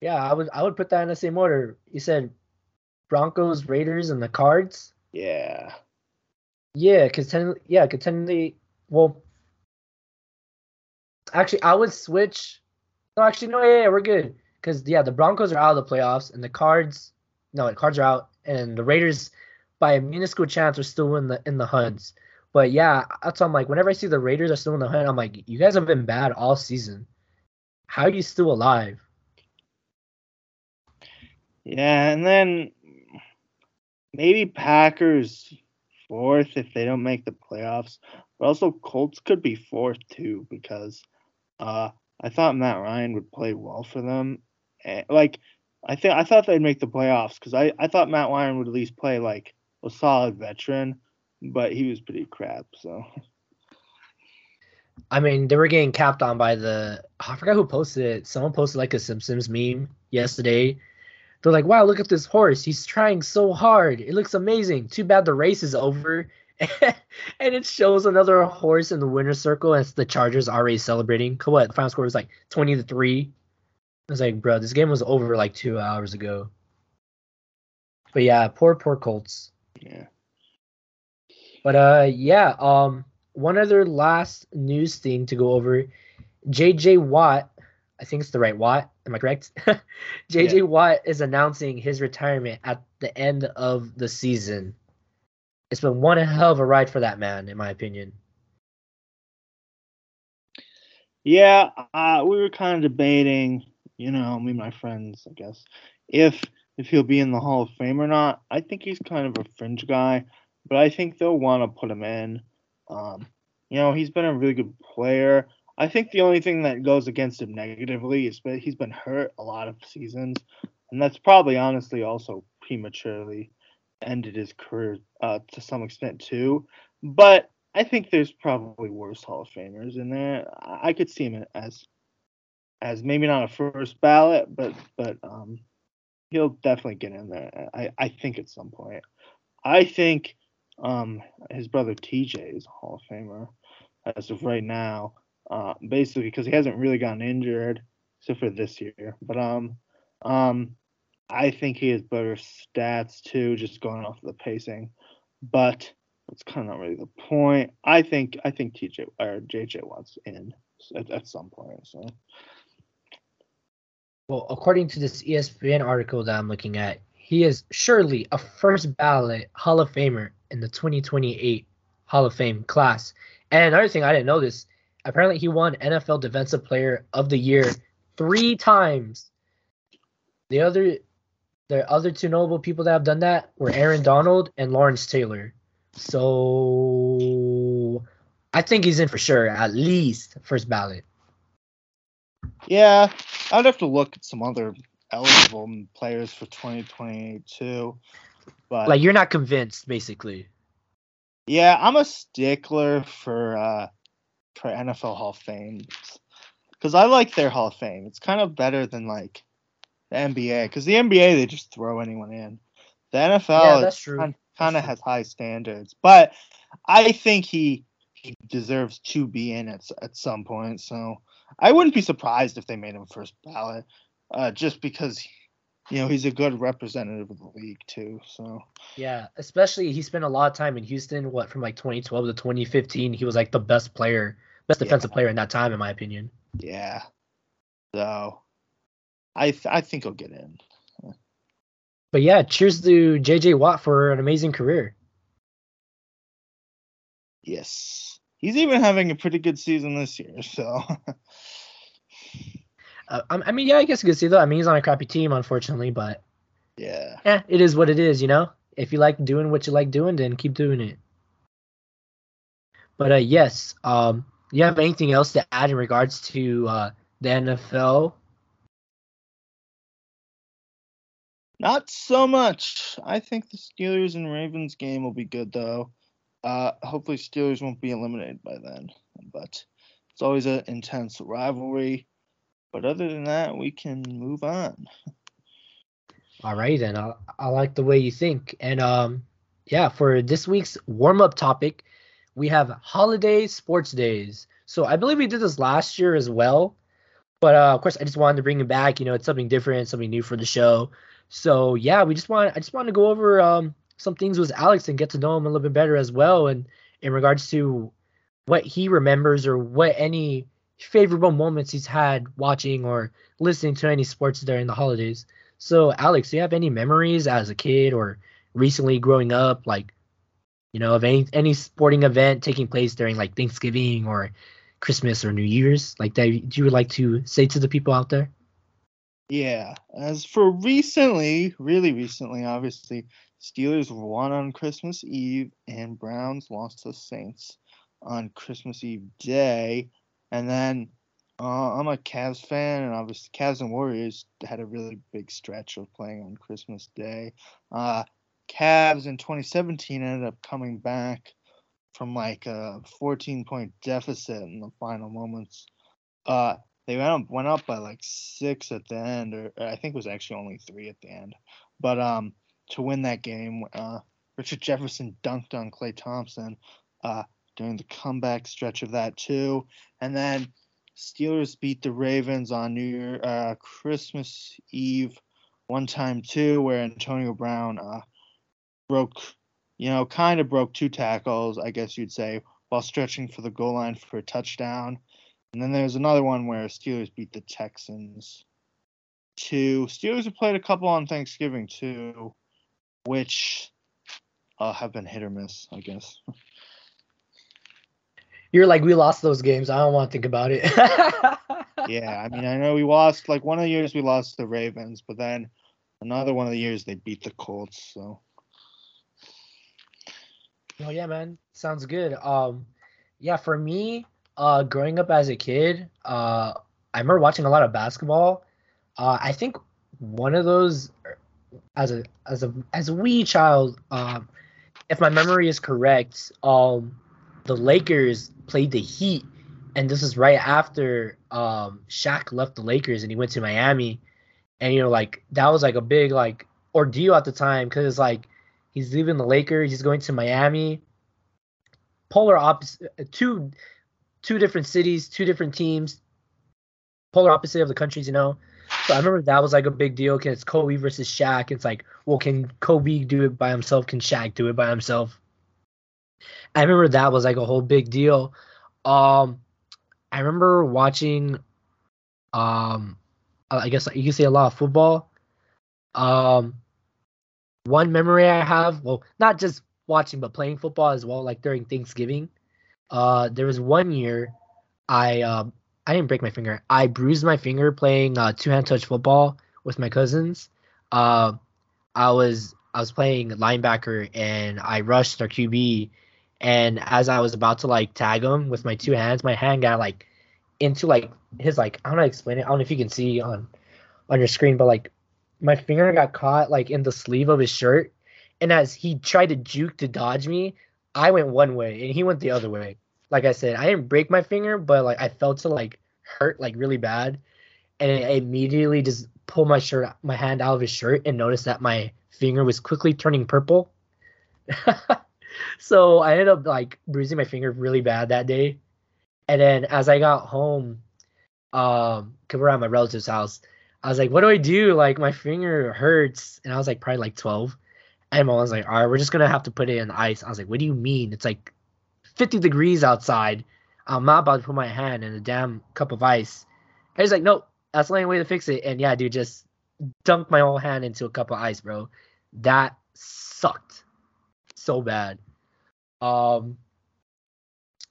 Yeah, I would I would put that in the same order. You said Broncos, Raiders, and the Cards. Yeah. Yeah, cause ten, yeah, cause technically, well, actually, I would switch. No, actually, no, yeah, yeah, we're good. Cause yeah, the Broncos are out of the playoffs, and the Cards, no, the Cards are out, and the Raiders by a minuscule chance are still in the in the hunts. But yeah, that's I'm like, whenever I see the Raiders are still in the hunt, I'm like, you guys have been bad all season. How are you still alive? Yeah, and then maybe Packers fourth if they don't make the playoffs. But also Colts could be fourth too because uh, I thought Matt Ryan would play well for them. And, like I think I thought they'd make the playoffs because I, I thought Matt Ryan would at least play like a solid veteran, but he was pretty crap. So. I mean, they were getting capped on by the. I forgot who posted it. Someone posted like a Simpsons meme yesterday. They're like, "Wow, look at this horse. He's trying so hard. It looks amazing. Too bad the race is over." and it shows another horse in the winner's circle, it's the Chargers already celebrating. What the final score was like twenty to three. I was like, bro, this game was over like two hours ago. But yeah, poor poor Colts. Yeah. But uh yeah, um one other last news thing to go over. JJ Watt, I think it's the right Watt, am I correct? JJ yeah. Watt is announcing his retirement at the end of the season. It's been one hell of a ride for that man, in my opinion. Yeah, uh, we were kind of debating, you know, me and my friends, I guess, if if he'll be in the Hall of Fame or not. I think he's kind of a fringe guy, but I think they'll want to put him in. Um, you know, he's been a really good player. I think the only thing that goes against him negatively is that he's been hurt a lot of seasons, and that's probably honestly also prematurely ended his career uh, to some extent too. But I think there's probably worse Hall of Famers in there. I could see him as as maybe not a first ballot, but but um, he'll definitely get in there. I, I think at some point. I think um, his brother TJ is a Hall of Famer as of right now. Uh, basically because he hasn't really gotten injured except for this year. But um um I think he has better stats too, just going off the pacing. But that's kind of not really the point. I think I think TJ or JJ wants in at, at some point. So well, according to this ESPN article that I'm looking at, he is surely a first ballot Hall of Famer in the 2028 Hall of Fame class. And another thing I didn't know this, apparently he won NFL Defensive Player of the Year three times. The other the other two notable people that have done that were Aaron Donald and Lawrence Taylor. So I think he's in for sure, at least first ballot. Yeah, I'd have to look at some other eligible players for 2022. But like you're not convinced, basically. Yeah, I'm a stickler for uh for NFL Hall of Fame because I like their Hall of Fame. It's kind of better than like the NBA because the NBA they just throw anyone in. The NFL yeah, that's true. kind, kind of has high standards, but I think he he deserves to be in at at some point. So I wouldn't be surprised if they made him first ballot, uh, just because you know, he's a good representative of the league too. So yeah, especially he spent a lot of time in Houston. What from like 2012 to 2015, he was like the best player, best defensive yeah. player in that time, in my opinion. Yeah. So, I th- I think he'll get in. But yeah, cheers to JJ Watt for an amazing career. Yes, he's even having a pretty good season this year. So. Uh, I mean, yeah, I guess you could see though. I mean, he's on a crappy team, unfortunately, but yeah, yeah, it is what it is. You know, if you like doing what you like doing, then keep doing it. But uh, yes, um, you have anything else to add in regards to uh, the NFL? Not so much. I think the Steelers and Ravens game will be good though. Uh, hopefully Steelers won't be eliminated by then. But it's always an intense rivalry. But other than that, we can move on. All right, then. I, I like the way you think. And um, yeah, for this week's warm up topic, we have holiday sports days. So I believe we did this last year as well. But uh, of course, I just wanted to bring it back. You know, it's something different, something new for the show. So yeah, we just want I just want to go over um, some things with Alex and get to know him a little bit better as well, and in regards to what he remembers or what any favorable moments he's had watching or listening to any sports during the holidays. So, Alex, do you have any memories as a kid or recently growing up, like, you know, of any any sporting event taking place during like Thanksgiving or Christmas or New Year's, like that? Do you would like to say to the people out there? Yeah, as for recently, really recently, obviously, Steelers won on Christmas Eve and Browns lost to Saints on Christmas Eve day. And then uh, I'm a Cavs fan, and obviously Cavs and Warriors had a really big stretch of playing on Christmas Day. Uh, Cavs in 2017 ended up coming back from like a 14 point deficit in the final moments. Uh, they went up, went up by like six at the end, or I think it was actually only three at the end. But um, to win that game, uh, Richard Jefferson dunked on Klay Thompson. Uh, during the comeback stretch of that too. And then Steelers beat the Ravens on New Year, uh, Christmas Eve one time too, where Antonio Brown uh, broke, you know, kind of broke two tackles, I guess you'd say, while stretching for the goal line for a touchdown. And then there's another one where Steelers beat the Texans. Two Steelers have played a couple on Thanksgiving too, which uh, have been hit or miss, I guess. you're like, we lost those games. I don't want to think about it. yeah, I mean, I know we lost like one of the years we lost the Ravens, but then another one of the years they beat the Colts. So. Oh yeah, man, sounds good. Um, yeah, for me, uh, growing up as a kid, uh, I remember watching a lot of basketball. Uh, I think one of those, as a as a as a wee child, um, if my memory is correct, um, the Lakers played the Heat, and this is right after um Shaq left the Lakers and he went to Miami, and you know like that was like a big like ordeal at the time because like he's leaving the Lakers, he's going to Miami, polar opposite, two two different cities, two different teams, polar opposite of the countries, you know. So I remember that was like a big deal because it's Kobe versus Shaq. It's like, well, can Kobe do it by himself? Can Shaq do it by himself? I remember that was like a whole big deal. Um, I remember watching, um, I guess you can say a lot of football. Um, one memory I have, well, not just watching but playing football as well, like during Thanksgiving. Uh, there was one year I um I didn't break my finger. I bruised my finger playing uh, two hand touch football with my cousins. Uh, I was I was playing linebacker and I rushed our QB and as I was about to like tag him with my two hands, my hand got like into like his like I don't know how to explain it. I don't know if you can see on on your screen, but like my finger got caught like in the sleeve of his shirt, and as he tried to juke to dodge me, I went one way and he went the other way. Like I said, I didn't break my finger, but like I felt to like hurt like really bad, and I immediately just pulled my shirt, my hand out of his shirt, and noticed that my finger was quickly turning purple. so I ended up like bruising my finger really bad that day. And then as I got home, um, cause we're at my relative's house, I was like, what do I do? Like my finger hurts, and I was like probably like 12. And mom was like, all right, we're just gonna have to put it in ice. I was like, what do you mean? It's like 50 degrees outside. I'm not about to put my hand in a damn cup of ice. And he's like, nope, that's the only way to fix it. And yeah, dude, just dunk my whole hand into a cup of ice, bro. That sucked so bad. Um,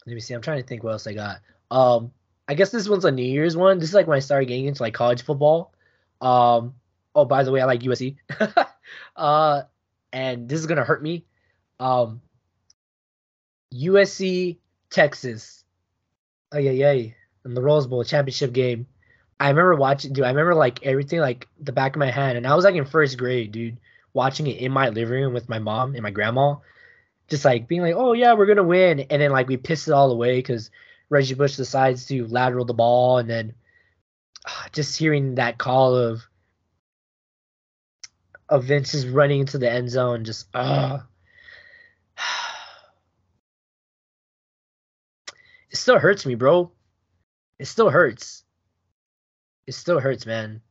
let me see. I'm trying to think what else I got. Um, I guess this one's a New Year's one. This is like when I started getting into like college football. Um, oh, by the way, I like USC. uh, and this is gonna hurt me. Um, USC Texas. Oh yeah, yeah, in the Rose Bowl championship game. I remember watching, dude. I remember like everything, like the back of my hand, and I was like in first grade, dude, watching it in my living room with my mom and my grandma, just like being like, "Oh yeah, we're gonna win," and then like we pissed it all away because Reggie Bush decides to lateral the ball, and then uh, just hearing that call of of Vince running into the end zone, just uh it still hurts me, bro. It still hurts. It still hurts, man.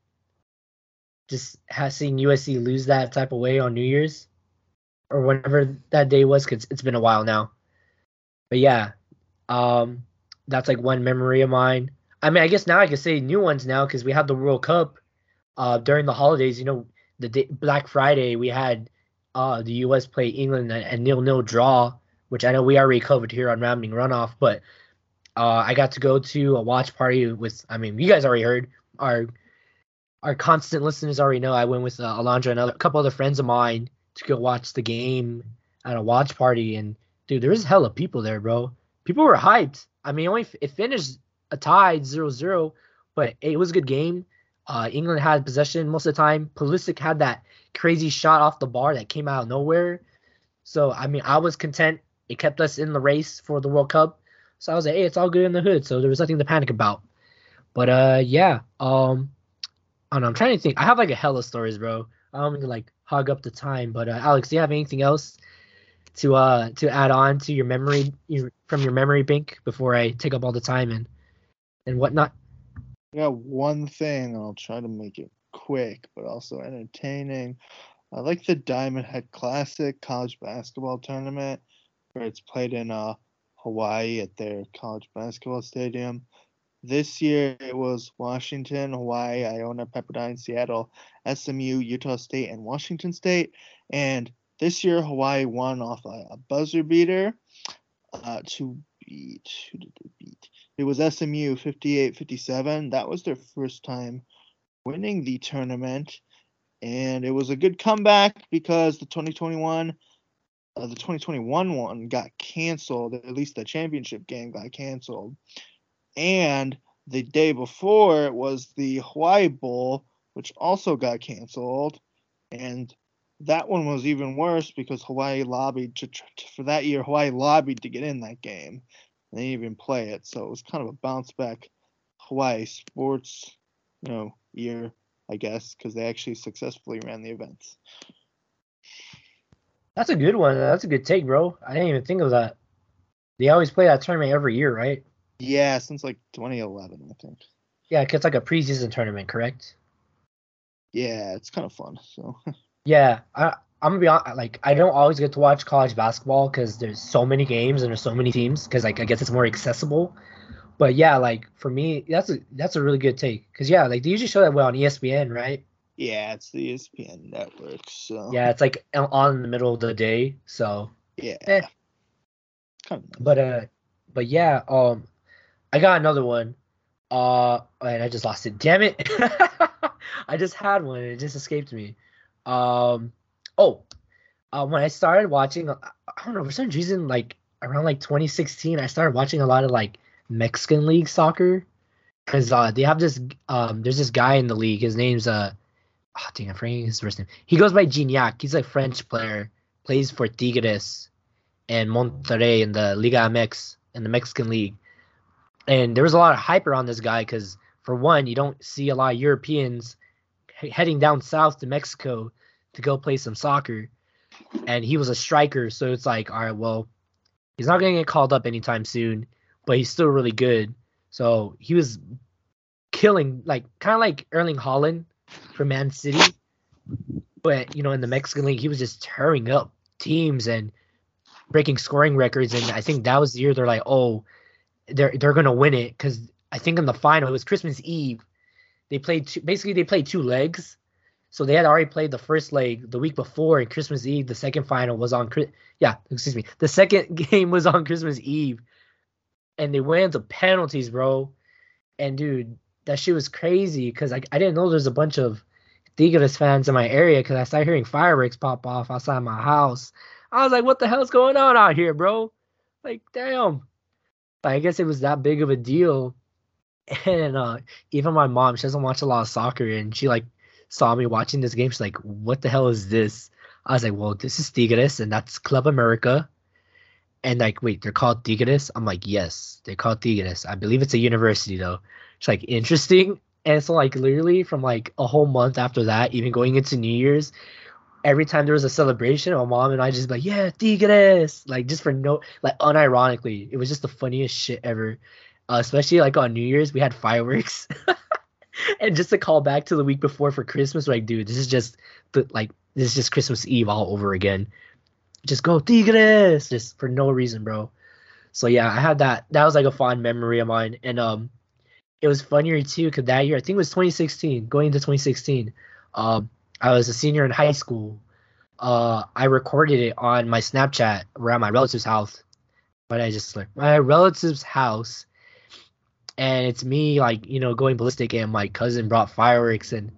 Just seeing USC lose that type of way on New Year's or whenever that day was, cause it's been a while now. But yeah, um, that's like one memory of mine. I mean, I guess now I can say new ones now because we had the World Cup uh, during the holidays. You know, the day, Black Friday we had uh, the U.S. play England a, a nil-nil draw, which I know we already covered here on Rambling Runoff. But uh, I got to go to a watch party with. I mean, you guys already heard our our constant listeners already know. I went with uh, Alondra and a couple other friends of mine to go watch the game at a watch party, and dude, there was hella people there, bro. People were hyped. I mean, only it finished a tied 0-0, but it was a good game. Uh, England had possession most of the time. Pulisic had that crazy shot off the bar that came out of nowhere. So I mean, I was content. It kept us in the race for the World Cup. So I was like, hey, it's all good in the hood. So there was nothing to panic about. But uh, yeah. Um, I. I'm trying to think. I have like a hella stories, bro. I don't like hog up the time, but uh, Alex, do you have anything else to uh to add on to your memory your, from your memory bank before I take up all the time and and whatnot? Yeah, one thing. I'll try to make it quick, but also entertaining. I like the Diamond Head Classic college basketball tournament, where it's played in uh, Hawaii at their college basketball stadium. This year it was Washington, Hawaii, Iona, Pepperdine, Seattle, SMU, Utah State, and Washington State. And this year Hawaii won off a, a buzzer beater uh, to beat. Who did they beat? It was SMU 58 57. That was their first time winning the tournament. And it was a good comeback because the 2021 uh, the 2021 one got canceled. At least the championship game got canceled. And the day before it was the Hawaii Bowl, which also got canceled. And that one was even worse because Hawaii lobbied to, for that year. Hawaii lobbied to get in that game. And they didn't even play it, so it was kind of a bounce back Hawaii sports, you know, year, I guess, because they actually successfully ran the events. That's a good one. That's a good take, bro. I didn't even think of that. They always play that tournament every year, right? Yeah, since like 2011, I think. Yeah, cause it's like a preseason tournament, correct? Yeah, it's kind of fun. So. yeah, I I'm gonna be honest. Like, I don't always get to watch college basketball because there's so many games and there's so many teams. Because like I guess it's more accessible. But yeah, like for me, that's a that's a really good take. Because yeah, like they usually show that well on ESPN, right? Yeah, it's the ESPN network. So. Yeah, it's like on in the middle of the day. So. Yeah. Eh. Kind of nice. But uh, but yeah, um, I got another one. Uh, and I just lost it. Damn it! I just had one. and It just escaped me. Um, oh, uh, when I started watching, I don't know for some reason, like around like 2016, I started watching a lot of like Mexican league soccer because uh, they have this. Um, there's this guy in the league. His name's uh, oh, dang, I'm forgetting his first name. He goes by Gignac. He's a French player. Plays for Tigres and Monterrey in the Liga MX in the Mexican league and there was a lot of hype around this guy because for one, you don't see a lot of Europeans heading down south to Mexico to go play some soccer, and he was a striker, so it's like, all right, well, he's not gonna get called up anytime soon, but he's still really good. So he was killing, like kind of like Erling Haaland for Man City, but you know in the Mexican league he was just tearing up teams and breaking scoring records. And I think that was the year they're like, oh, they're they're gonna win it because I think in the final it was Christmas Eve. They played two, basically they played two legs. So they had already played the first leg the week before, and Christmas Eve, the second final was on. Yeah, excuse me. The second game was on Christmas Eve, and they went into penalties, bro. And dude, that shit was crazy because I, I didn't know there's a bunch of Tigres fans in my area because I started hearing fireworks pop off outside my house. I was like, what the hell's going on out here, bro? Like, damn. But I guess it was that big of a deal. And uh, even my mom, she doesn't watch a lot of soccer, and she like saw me watching this game. She's like, "What the hell is this?" I was like, "Well, this is Tigres, and that's Club America." And like, wait, they're called Tigres? I'm like, yes, they're called Tigres. I believe it's a university though. It's like interesting. And so like literally from like a whole month after that, even going into New Year's, every time there was a celebration, my mom and I just like, yeah, Tigres, like just for no, like unironically, it was just the funniest shit ever. Uh, especially like on New Year's, we had fireworks, and just to call back to the week before for Christmas, like, dude, this is just the like this is just Christmas Eve all over again. Just go Tigres, just for no reason, bro. So yeah, I had that. That was like a fond memory of mine, and um, it was funnier too because that year I think it was 2016, going into 2016. Um, I was a senior in high school. Uh, I recorded it on my Snapchat around my relative's house, but I just like my relative's house, and it's me like you know going ballistic, and my cousin brought fireworks, and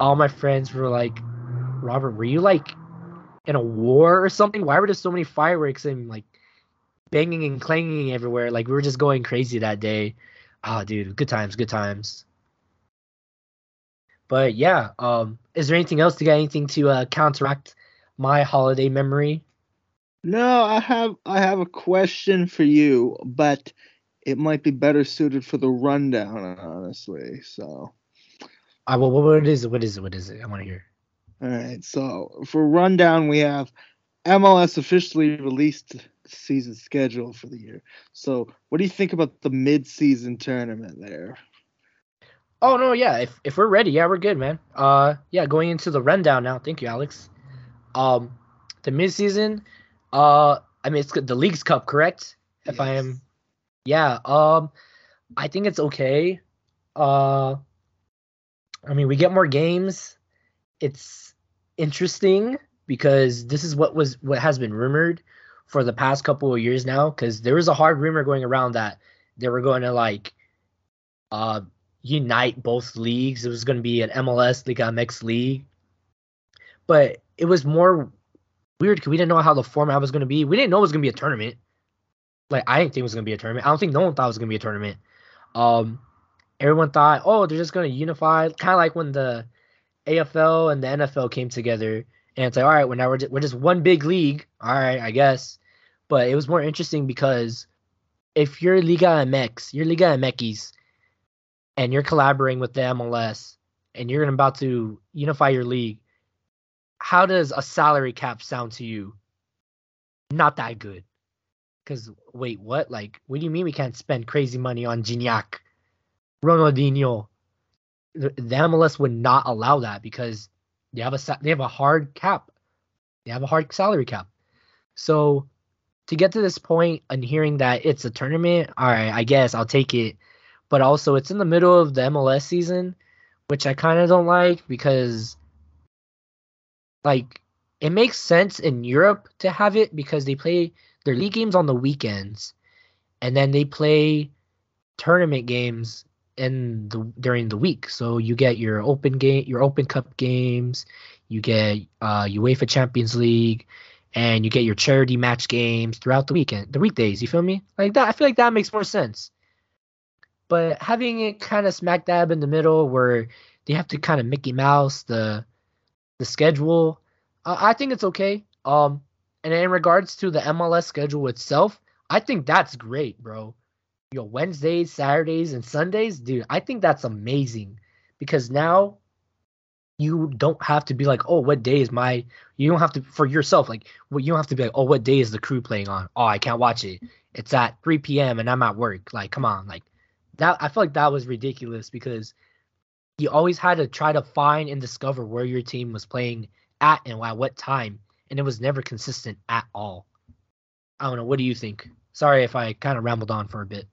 all my friends were like, "Robert, were you like in a war or something? Why were there so many fireworks and like banging and clanging everywhere? Like we were just going crazy that day." Oh, dude, good times, good times. But yeah, um, is there anything else to get anything to uh, counteract my holiday memory? No, I have I have a question for you, but it might be better suited for the rundown, honestly. So, I well, what is it? What is it? What is it? I want to hear. All right, so for rundown, we have MLS officially released season schedule for the year. So, what do you think about the mid-season tournament there? Oh no, yeah. If if we're ready, yeah, we're good, man. Uh, yeah, going into the rundown now. Thank you, Alex. Um, the midseason, uh, I mean it's the Leagues Cup, correct? If. I am, yeah. Um, I think it's okay. Uh, I mean we get more games. It's interesting because this is what was what has been rumored for the past couple of years now. Because there was a hard rumor going around that they were going to like, uh unite both leagues. It was going to be an MLS Liga MX league, but it was more weird because we didn't know how the format was going to be. We didn't know it was going to be a tournament. Like I didn't think it was going to be a tournament. I don't think no one thought it was going to be a tournament. Um, everyone thought, oh, they're just going to unify, kind of like when the AFL and the NFL came together, and it's like, all right, well now we're just, we're just one big league. All right, I guess. But it was more interesting because if you're Liga MX, you're Liga MX, and you're collaborating with the MLS and you're about to unify your league, how does a salary cap sound to you? Not that good. Because wait, what? Like, what do you mean we can't spend crazy money on Gignac, Ronaldinho? The, the MLS would not allow that because they have a they have a hard cap. They have a hard salary cap. So to get to this point and hearing that it's a tournament, all right, I guess I'll take it but also it's in the middle of the MLS season, which I kind of don't like because like it makes sense in Europe to have it because they play their league games on the weekends and then they play tournament games in the during the week. So you get your open game, your open cup games, you get uh UEFA Champions League, and you get your charity match games throughout the weekend, the weekdays. You feel me? Like that. I feel like that makes more sense. But having it kind of smack dab in the middle where they have to kind of Mickey Mouse the the schedule, uh, I think it's okay. Um, and in regards to the MLS schedule itself, I think that's great, bro. You know, Wednesdays, Saturdays, and Sundays, dude. I think that's amazing because now you don't have to be like, oh, what day is my? You don't have to for yourself, like, well, you don't have to be like, oh, what day is the crew playing on? Oh, I can't watch it. It's at 3 p.m. and I'm at work. Like, come on, like, that I feel like that was ridiculous because you always had to try to find and discover where your team was playing at and at what time, and it was never consistent at all. I don't know. What do you think? Sorry if I kind of rambled on for a bit.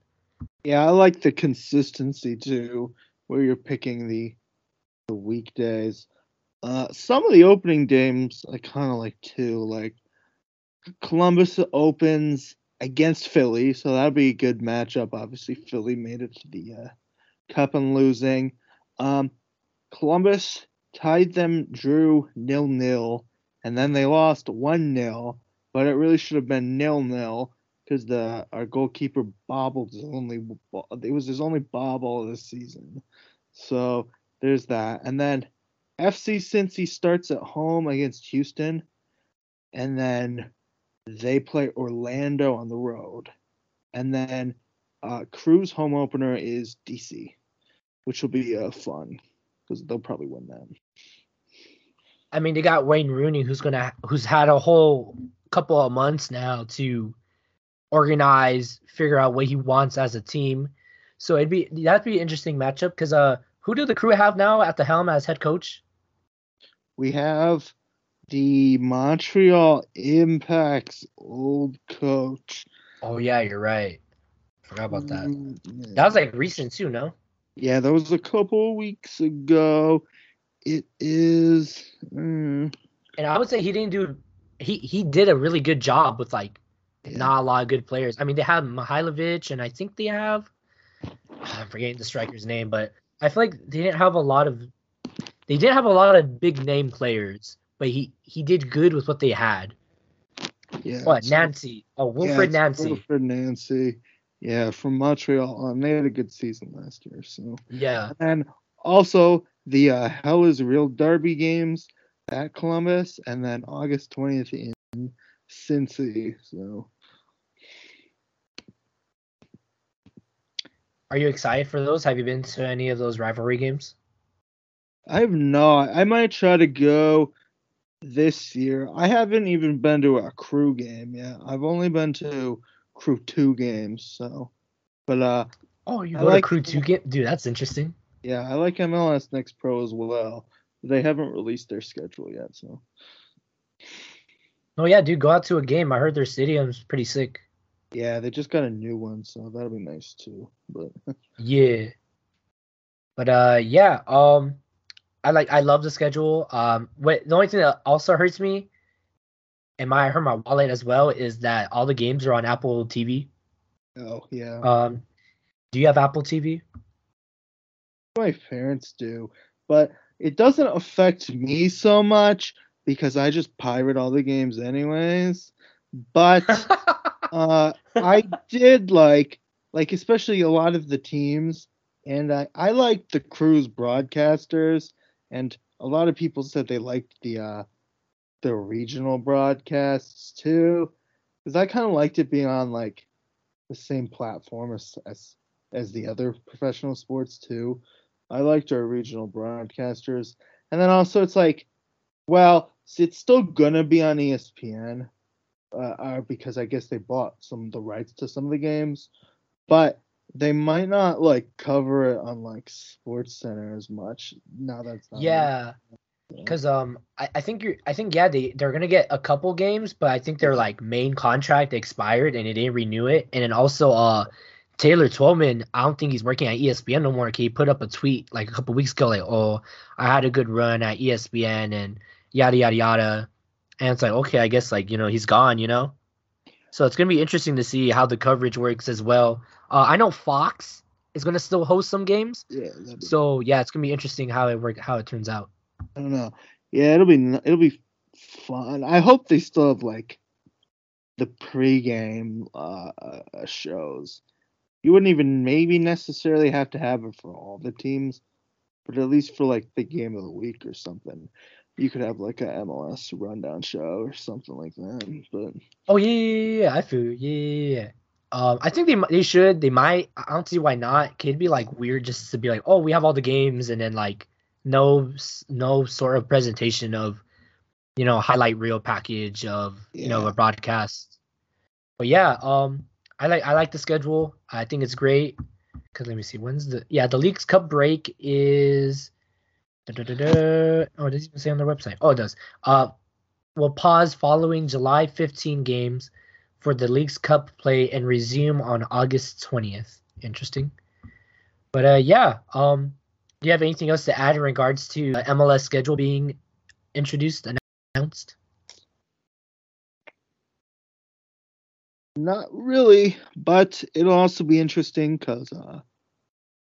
Yeah, I like the consistency too, where you're picking the the weekdays. Uh, some of the opening games I kind of like too. Like Columbus opens against Philly, so that'd be a good matchup. Obviously, Philly made it to the uh, Cup and losing. Um, Columbus tied them, drew nil nil, and then they lost one nil. But it really should have been nil nil because the our goalkeeper bobbled his only it was his only bobble this season. So there's that, and then FC Cincy starts at home against Houston, and then they play Orlando on the road, and then uh, Crew's home opener is DC, which will be uh, fun because they'll probably win that. I mean, they got Wayne Rooney, who's gonna who's had a whole couple of months now to organize, figure out what he wants as a team. So it'd be that'd be an interesting matchup because uh, who do the crew have now at the helm as head coach? We have the Montreal Impact's old coach. Oh yeah, you're right. Forgot about that. Mm, yeah. That was like recent too, no? Yeah, that was a couple weeks ago. It is. Mm, And I would say he didn't do. He he did a really good job with like yeah. not a lot of good players. I mean, they have Mihailovic, and I think they have. I'm forgetting the striker's name, but I feel like they didn't have a lot of. They didn't have a lot of big name players, but he he did good with what they had. yeah. What Nancy? Oh, Wilfried it's Nancy. Wilfried Nancy. Yeah, from Montreal on. They had a good season last year. So Yeah, and also the uh, Hell is Real Derby games at Columbus, and then August twentieth in Cincy. So are you excited for those? Have you been to any of those rivalry games? I've not. I might try to go this year. I haven't even been to a crew game yet. I've only been to crew two games. So, but uh, Oh, you I go like- to Crew Two game, dude. That's interesting. yeah, I like MLS Next Pro as well. They haven't released their schedule yet, so Oh yeah, dude, go out to a game. I heard their stadium's pretty sick. yeah, they just got a new one, so that'll be nice too. But Yeah. But uh yeah, um I like I love the schedule. Um what the only thing that also hurts me and my hurt my wallet as well is that all the games are on Apple TV. oh yeah, Um do you have Apple TV? my parents do, but it doesn't affect me so much because I just pirate all the games anyways. But uh I did like like especially a lot of the teams and I I liked the Crew's broadcasters and a lot of people said they liked the uh the regional broadcasts too cuz I kind of liked it being on like the same platform as, as as the other professional sports too. I liked our regional broadcasters. And then also it's like well, it's still gonna be on ESPN uh, uh, because I guess they bought some of the rights to some of the games, but they might not like cover it on like Sports Center as much. Now that's not yeah. Cause um I, I think you're I think yeah they they're gonna get a couple games, but I think their like main contract expired and they didn't renew it. And then also uh Taylor Twellman, I don't think he's working at ESPN no more. He put up a tweet like a couple weeks ago, like, oh, I had a good run at ESPN and yada yada yada. And it's like, okay, I guess like, you know, he's gone, you know? So it's gonna be interesting to see how the coverage works as well. Uh I know Fox is gonna still host some games. Yeah, So yeah, it's gonna be interesting how it work how it turns out. I don't know. Yeah, it'll be it'll be fun. I hope they still have like the pregame uh, uh, shows. You wouldn't even maybe necessarily have to have it for all the teams, but at least for like the game of the week or something, you could have like a MLS rundown show or something like that. But Oh yeah, yeah, yeah, yeah, I feel yeah, yeah, yeah. Um, I think they they should. They might. I don't see why not. It'd be like weird just to be like, oh, we have all the games, and then like no no sort of presentation of, you know, highlight reel package of you know a broadcast. But yeah, um, I like I like the schedule. I think it's great. Cause let me see. When's the yeah the Leagues Cup break is. Da, da, da. Oh, it doesn't even say on their website. Oh, it does. Uh, will pause following July 15 games for the Leagues Cup play and resume on August 20th. Interesting. But uh, yeah. Um, do you have anything else to add in regards to uh, MLS schedule being introduced announced? Not really, but it'll also be interesting because uh,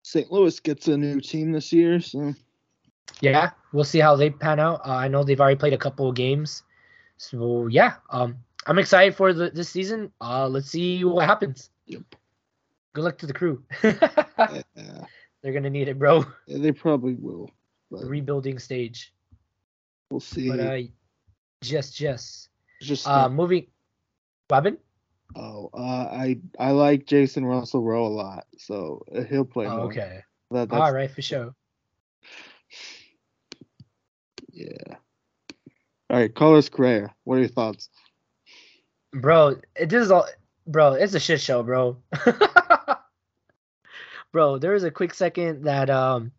St. Louis gets a new team this year, so yeah, we'll see how they pan out. Uh, I know they've already played a couple of games, so yeah, um, I'm excited for the, this season. Uh, let's see what happens. Yep. Good luck to the crew. yeah, They're gonna need it, bro. yeah, they probably will. Rebuilding stage. we'll see. But uh, just, just. Just Uh, moving. Robin. oh, uh, I I like Jason Russell Rowe a lot, so uh, he'll play. Oh, okay. That, that's, All right, for sure. Yeah. All right, Carlos Correa. What are your thoughts? bro it, this is all bro it's a shit show bro bro there was a quick second that um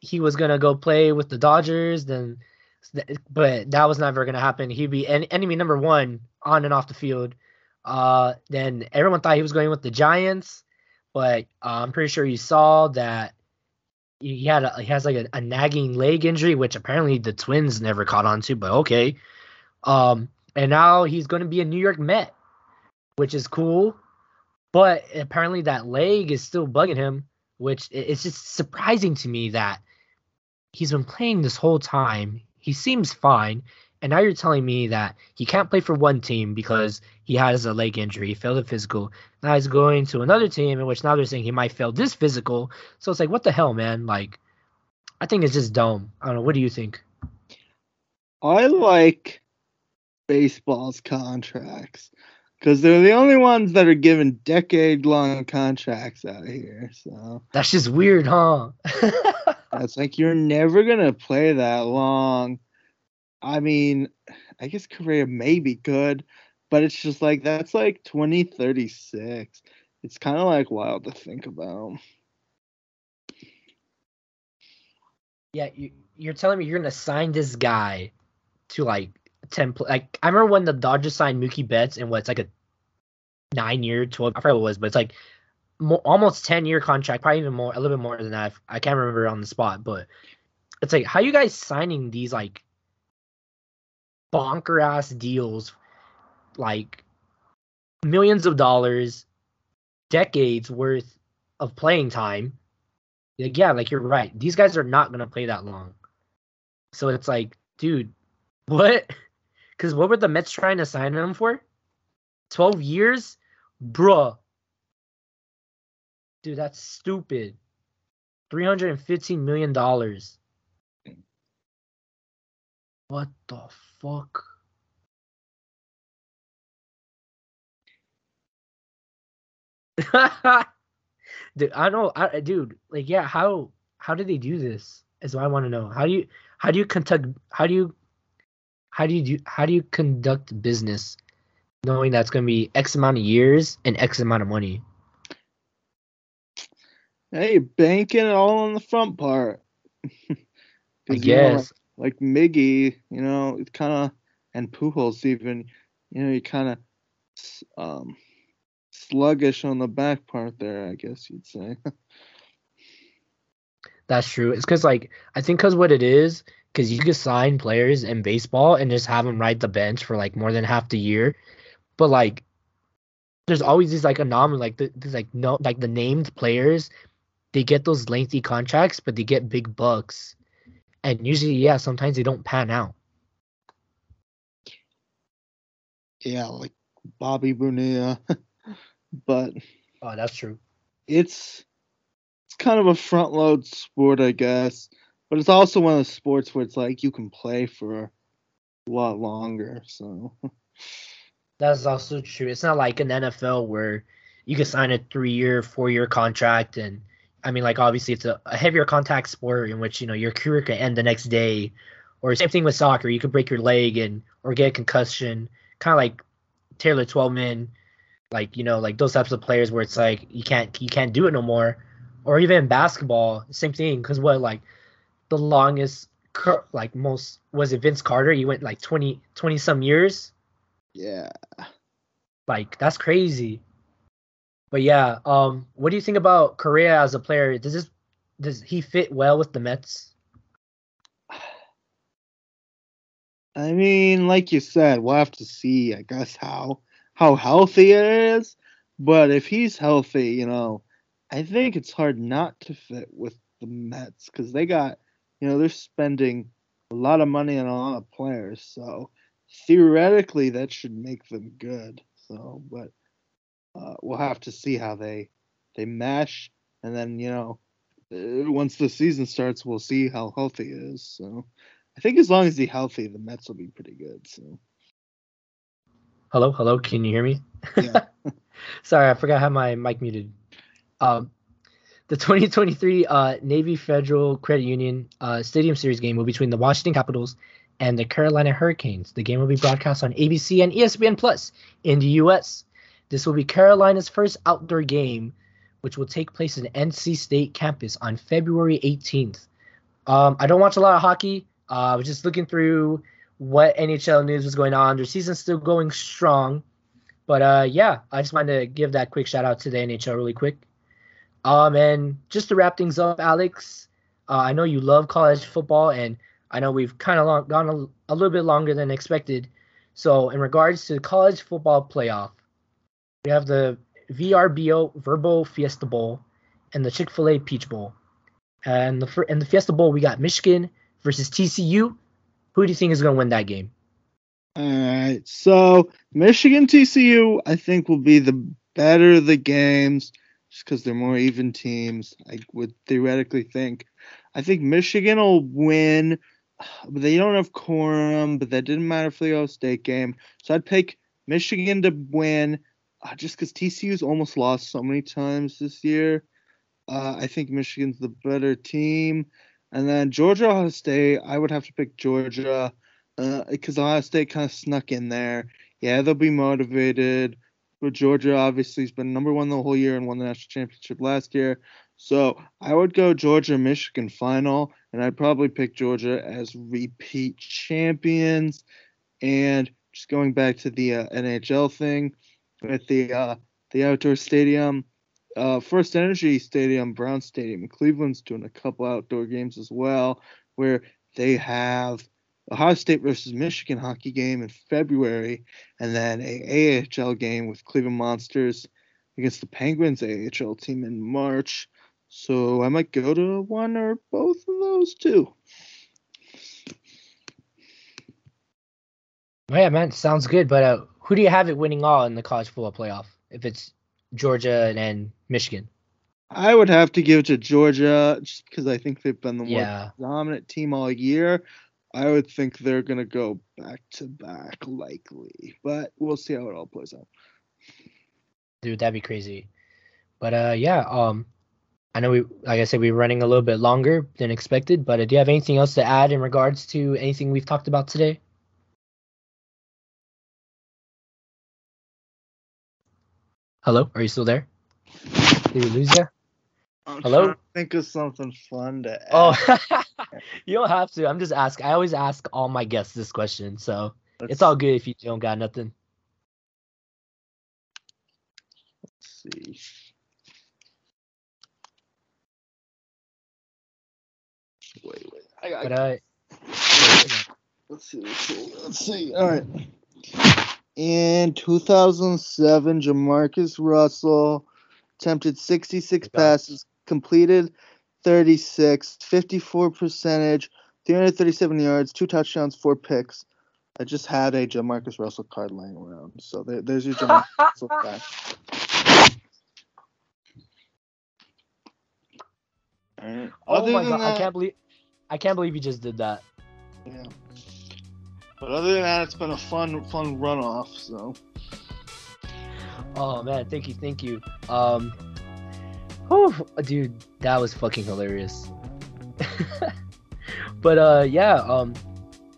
he was gonna go play with the dodgers then but that was never gonna happen he'd be en- enemy number one on and off the field uh then everyone thought he was going with the giants but uh, i'm pretty sure you saw that he had a, he has like a, a nagging leg injury which apparently the twins never caught on to but okay um and now he's going to be a New York Met, which is cool. But apparently that leg is still bugging him, which it's just surprising to me that he's been playing this whole time. He seems fine, and now you're telling me that he can't play for one team because he has a leg injury, he failed a physical. Now he's going to another team in which now they're saying he might fail this physical. So it's like, what the hell, man? Like, I think it's just dumb. I don't know. What do you think? I like baseball's contracts because they're the only ones that are given decade-long contracts out here. So That's just weird, huh? that's like you're never gonna play that long. I mean, I guess Correa may be good, but it's just like that's like 2036. It's kind of like wild to think about. Yeah, you, you're telling me you're gonna sign this guy to like ten. Like I remember when the Dodgers signed Mookie Betts and what's like a nine year, twelve. I forget what it was, but it's like mo- almost ten year contract, probably even more, a little bit more than that. I can't remember on the spot, but it's like how you guys signing these like bonker ass deals, like millions of dollars, decades worth of playing time. Like, yeah, like you're right. These guys are not gonna play that long. So it's like, dude, what? Because what were the Mets trying to sign him for? Twelve years, bruh. Dude, that's stupid. Three hundred and fifteen million dollars. What the fuck? dude, I know, I, dude. Like, yeah, how how did they do this? Is what I want to know. How do you how do you conduct how do you how do you do how do you conduct business knowing that's going to be X amount of years and X amount of money? Hey, banking it all on the front part. I 'Cause, you know, like- guess. Like Miggy, you know, it's kind of, and Pujols even, you know, you kind of um, sluggish on the back part there, I guess you'd say. That's true. It's because like I think because what it is because you can sign players in baseball and just have them ride the bench for like more than half the year, but like there's always these like anomaly like the, there's like no like the named players they get those lengthy contracts but they get big bucks and usually yeah sometimes they don't pan out. yeah, like Bobby Bonilla, but Oh, that's true. it's it's kind of a front load sport, I guess. But it's also one of the sports where it's like you can play for a lot longer. So That's also true. It's not like an NFL where you can sign a three year, four year contract and I mean like obviously it's a, a heavier contact sport in which, you know, your career can end the next day. Or same thing with soccer. You could break your leg and or get a concussion. Kinda like Taylor Twellman, like, you know, like those types of players where it's like you can't you can't do it no more. or even basketball, same thing. Because what like the longest, like most was it Vince Carter? He went like 20, 20 some years. Yeah. Like that's crazy. But yeah, um, what do you think about Correa as a player? Does this does he fit well with the Mets? I mean, like you said, we'll have to see, I guess, how how healthy it is. But if he's healthy, you know, I think it's hard not to fit with the Mets because they got, you know, they're spending a lot of money on a lot of players. So theoretically, that should make them good. So, but uh, we'll have to see how they they mesh, and then you know, uh, once the season starts, we'll see how healthy he is. So, I think as long as he's healthy, the Mets will be pretty good. So. Hello, hello. Can you hear me? Yeah. Sorry, I forgot how my mic muted. Um, the 2023 uh, Navy Federal Credit Union uh, Stadium Series game will be between the Washington Capitals and the Carolina Hurricanes. The game will be broadcast on ABC and ESPN Plus in the U.S. This will be Carolina's first outdoor game, which will take place in NC State campus on February 18th. Um, I don't watch a lot of hockey. Uh, I was just looking through what NHL news was going on. Their season's still going strong. But uh, yeah, I just wanted to give that quick shout out to the NHL really quick. Um, and just to wrap things up, Alex, uh, I know you love college football, and I know we've kind of gone a, a, little bit longer than expected. So, in regards to the college football playoff, we have the VRBO Verbo Fiesta Bowl and the Chick Fil A Peach Bowl. And the in the Fiesta Bowl, we got Michigan versus TCU. Who do you think is going to win that game? All right. So Michigan TCU, I think, will be the better of the games just because they're more even teams. I would theoretically think. I think Michigan will win, but they don't have Corum, but that didn't matter for the Ohio State game. So I'd pick Michigan to win just because TCU's almost lost so many times this year. Uh, I think Michigan's the better team. And then Georgia Ohio State, I would have to pick Georgia because uh, Ohio State kind of snuck in there. Yeah, they'll be motivated. But Georgia obviously has been number one the whole year and won the national championship last year. So I would go Georgia Michigan final, and I'd probably pick Georgia as repeat champions. And just going back to the uh, NHL thing with the uh, the outdoor stadium, uh, First Energy Stadium, Brown Stadium, Cleveland's doing a couple outdoor games as well, where they have Ohio State versus Michigan hockey game in February, and then a AHL game with Cleveland Monsters against the Penguins AHL team in March. So I might go to one or both of those. Oh, yeah, man, sounds good. But uh, who do you have it winning all in the college football playoff? If it's Georgia and Michigan. I would have to give it to Georgia just because I think they've been the yeah. more dominant team all year. I would think they're gonna go back to back likely, but we'll see how it all plays out. Dude, that'd be crazy. But uh, yeah, um, I know we, like I said, we're running a little bit longer than expected. But uh, do you have anything else to add in regards to anything we've talked about today? Hello, are you still there? Did we lose you? I'm Hello. think of something fun to. Oh, add. Oh, you don't have to. I'm just asking. I always ask all my guests this question, so let's, it's all good if you don't got nothing. Let's see. Wait, wait. I got. But, uh, let's see. Let's see. Let's see. All right. In 2007, JaMarcus Russell attempted 66 passes, completed 36, 54 percentage, 337 yards, two touchdowns, four picks. I just had a JaMarcus Russell card laying around. So there, there's your JaMarcus Russell fact. Oh my god, that, I can't believe I can't believe you just did that. Yeah. But other than that, it's been a fun, fun runoff. So. Oh man, thank you, thank you. Um, oh, dude, that was fucking hilarious. but uh, yeah, um,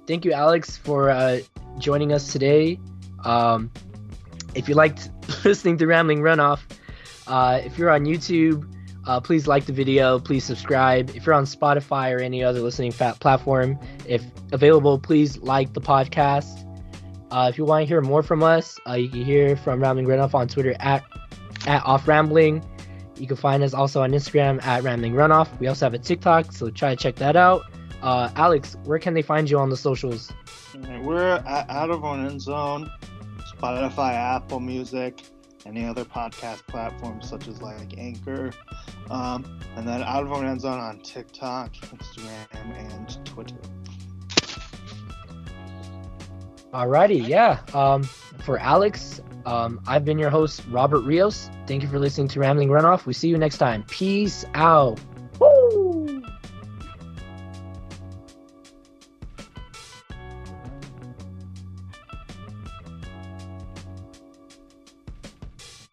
thank you, Alex, for uh, joining us today. Um, if you liked listening to Rambling Runoff, uh, if you're on YouTube, Uh, please like the video. Please subscribe. If you're on Spotify or any other listening fat platform, if available, please like the podcast. Uh, if you want to hear more from us, uh, you can hear from Rambling Runoff on Twitter at at Off Rambling. You can find us also on Instagram at Rambling Runoff. We also have a TikTok, so try to check that out. Uh, Alex, where can they find you on the socials? We're at, out of our end zone, Spotify, Apple Music, any other podcast platforms such as like Anchor, um, and then out of zone on TikTok, Instagram, and Twitter. Alrighty, yeah. Um, for Alex, um, I've been your host, Robert Rios. Thank you for listening to Rambling Runoff. We see you next time. Peace out.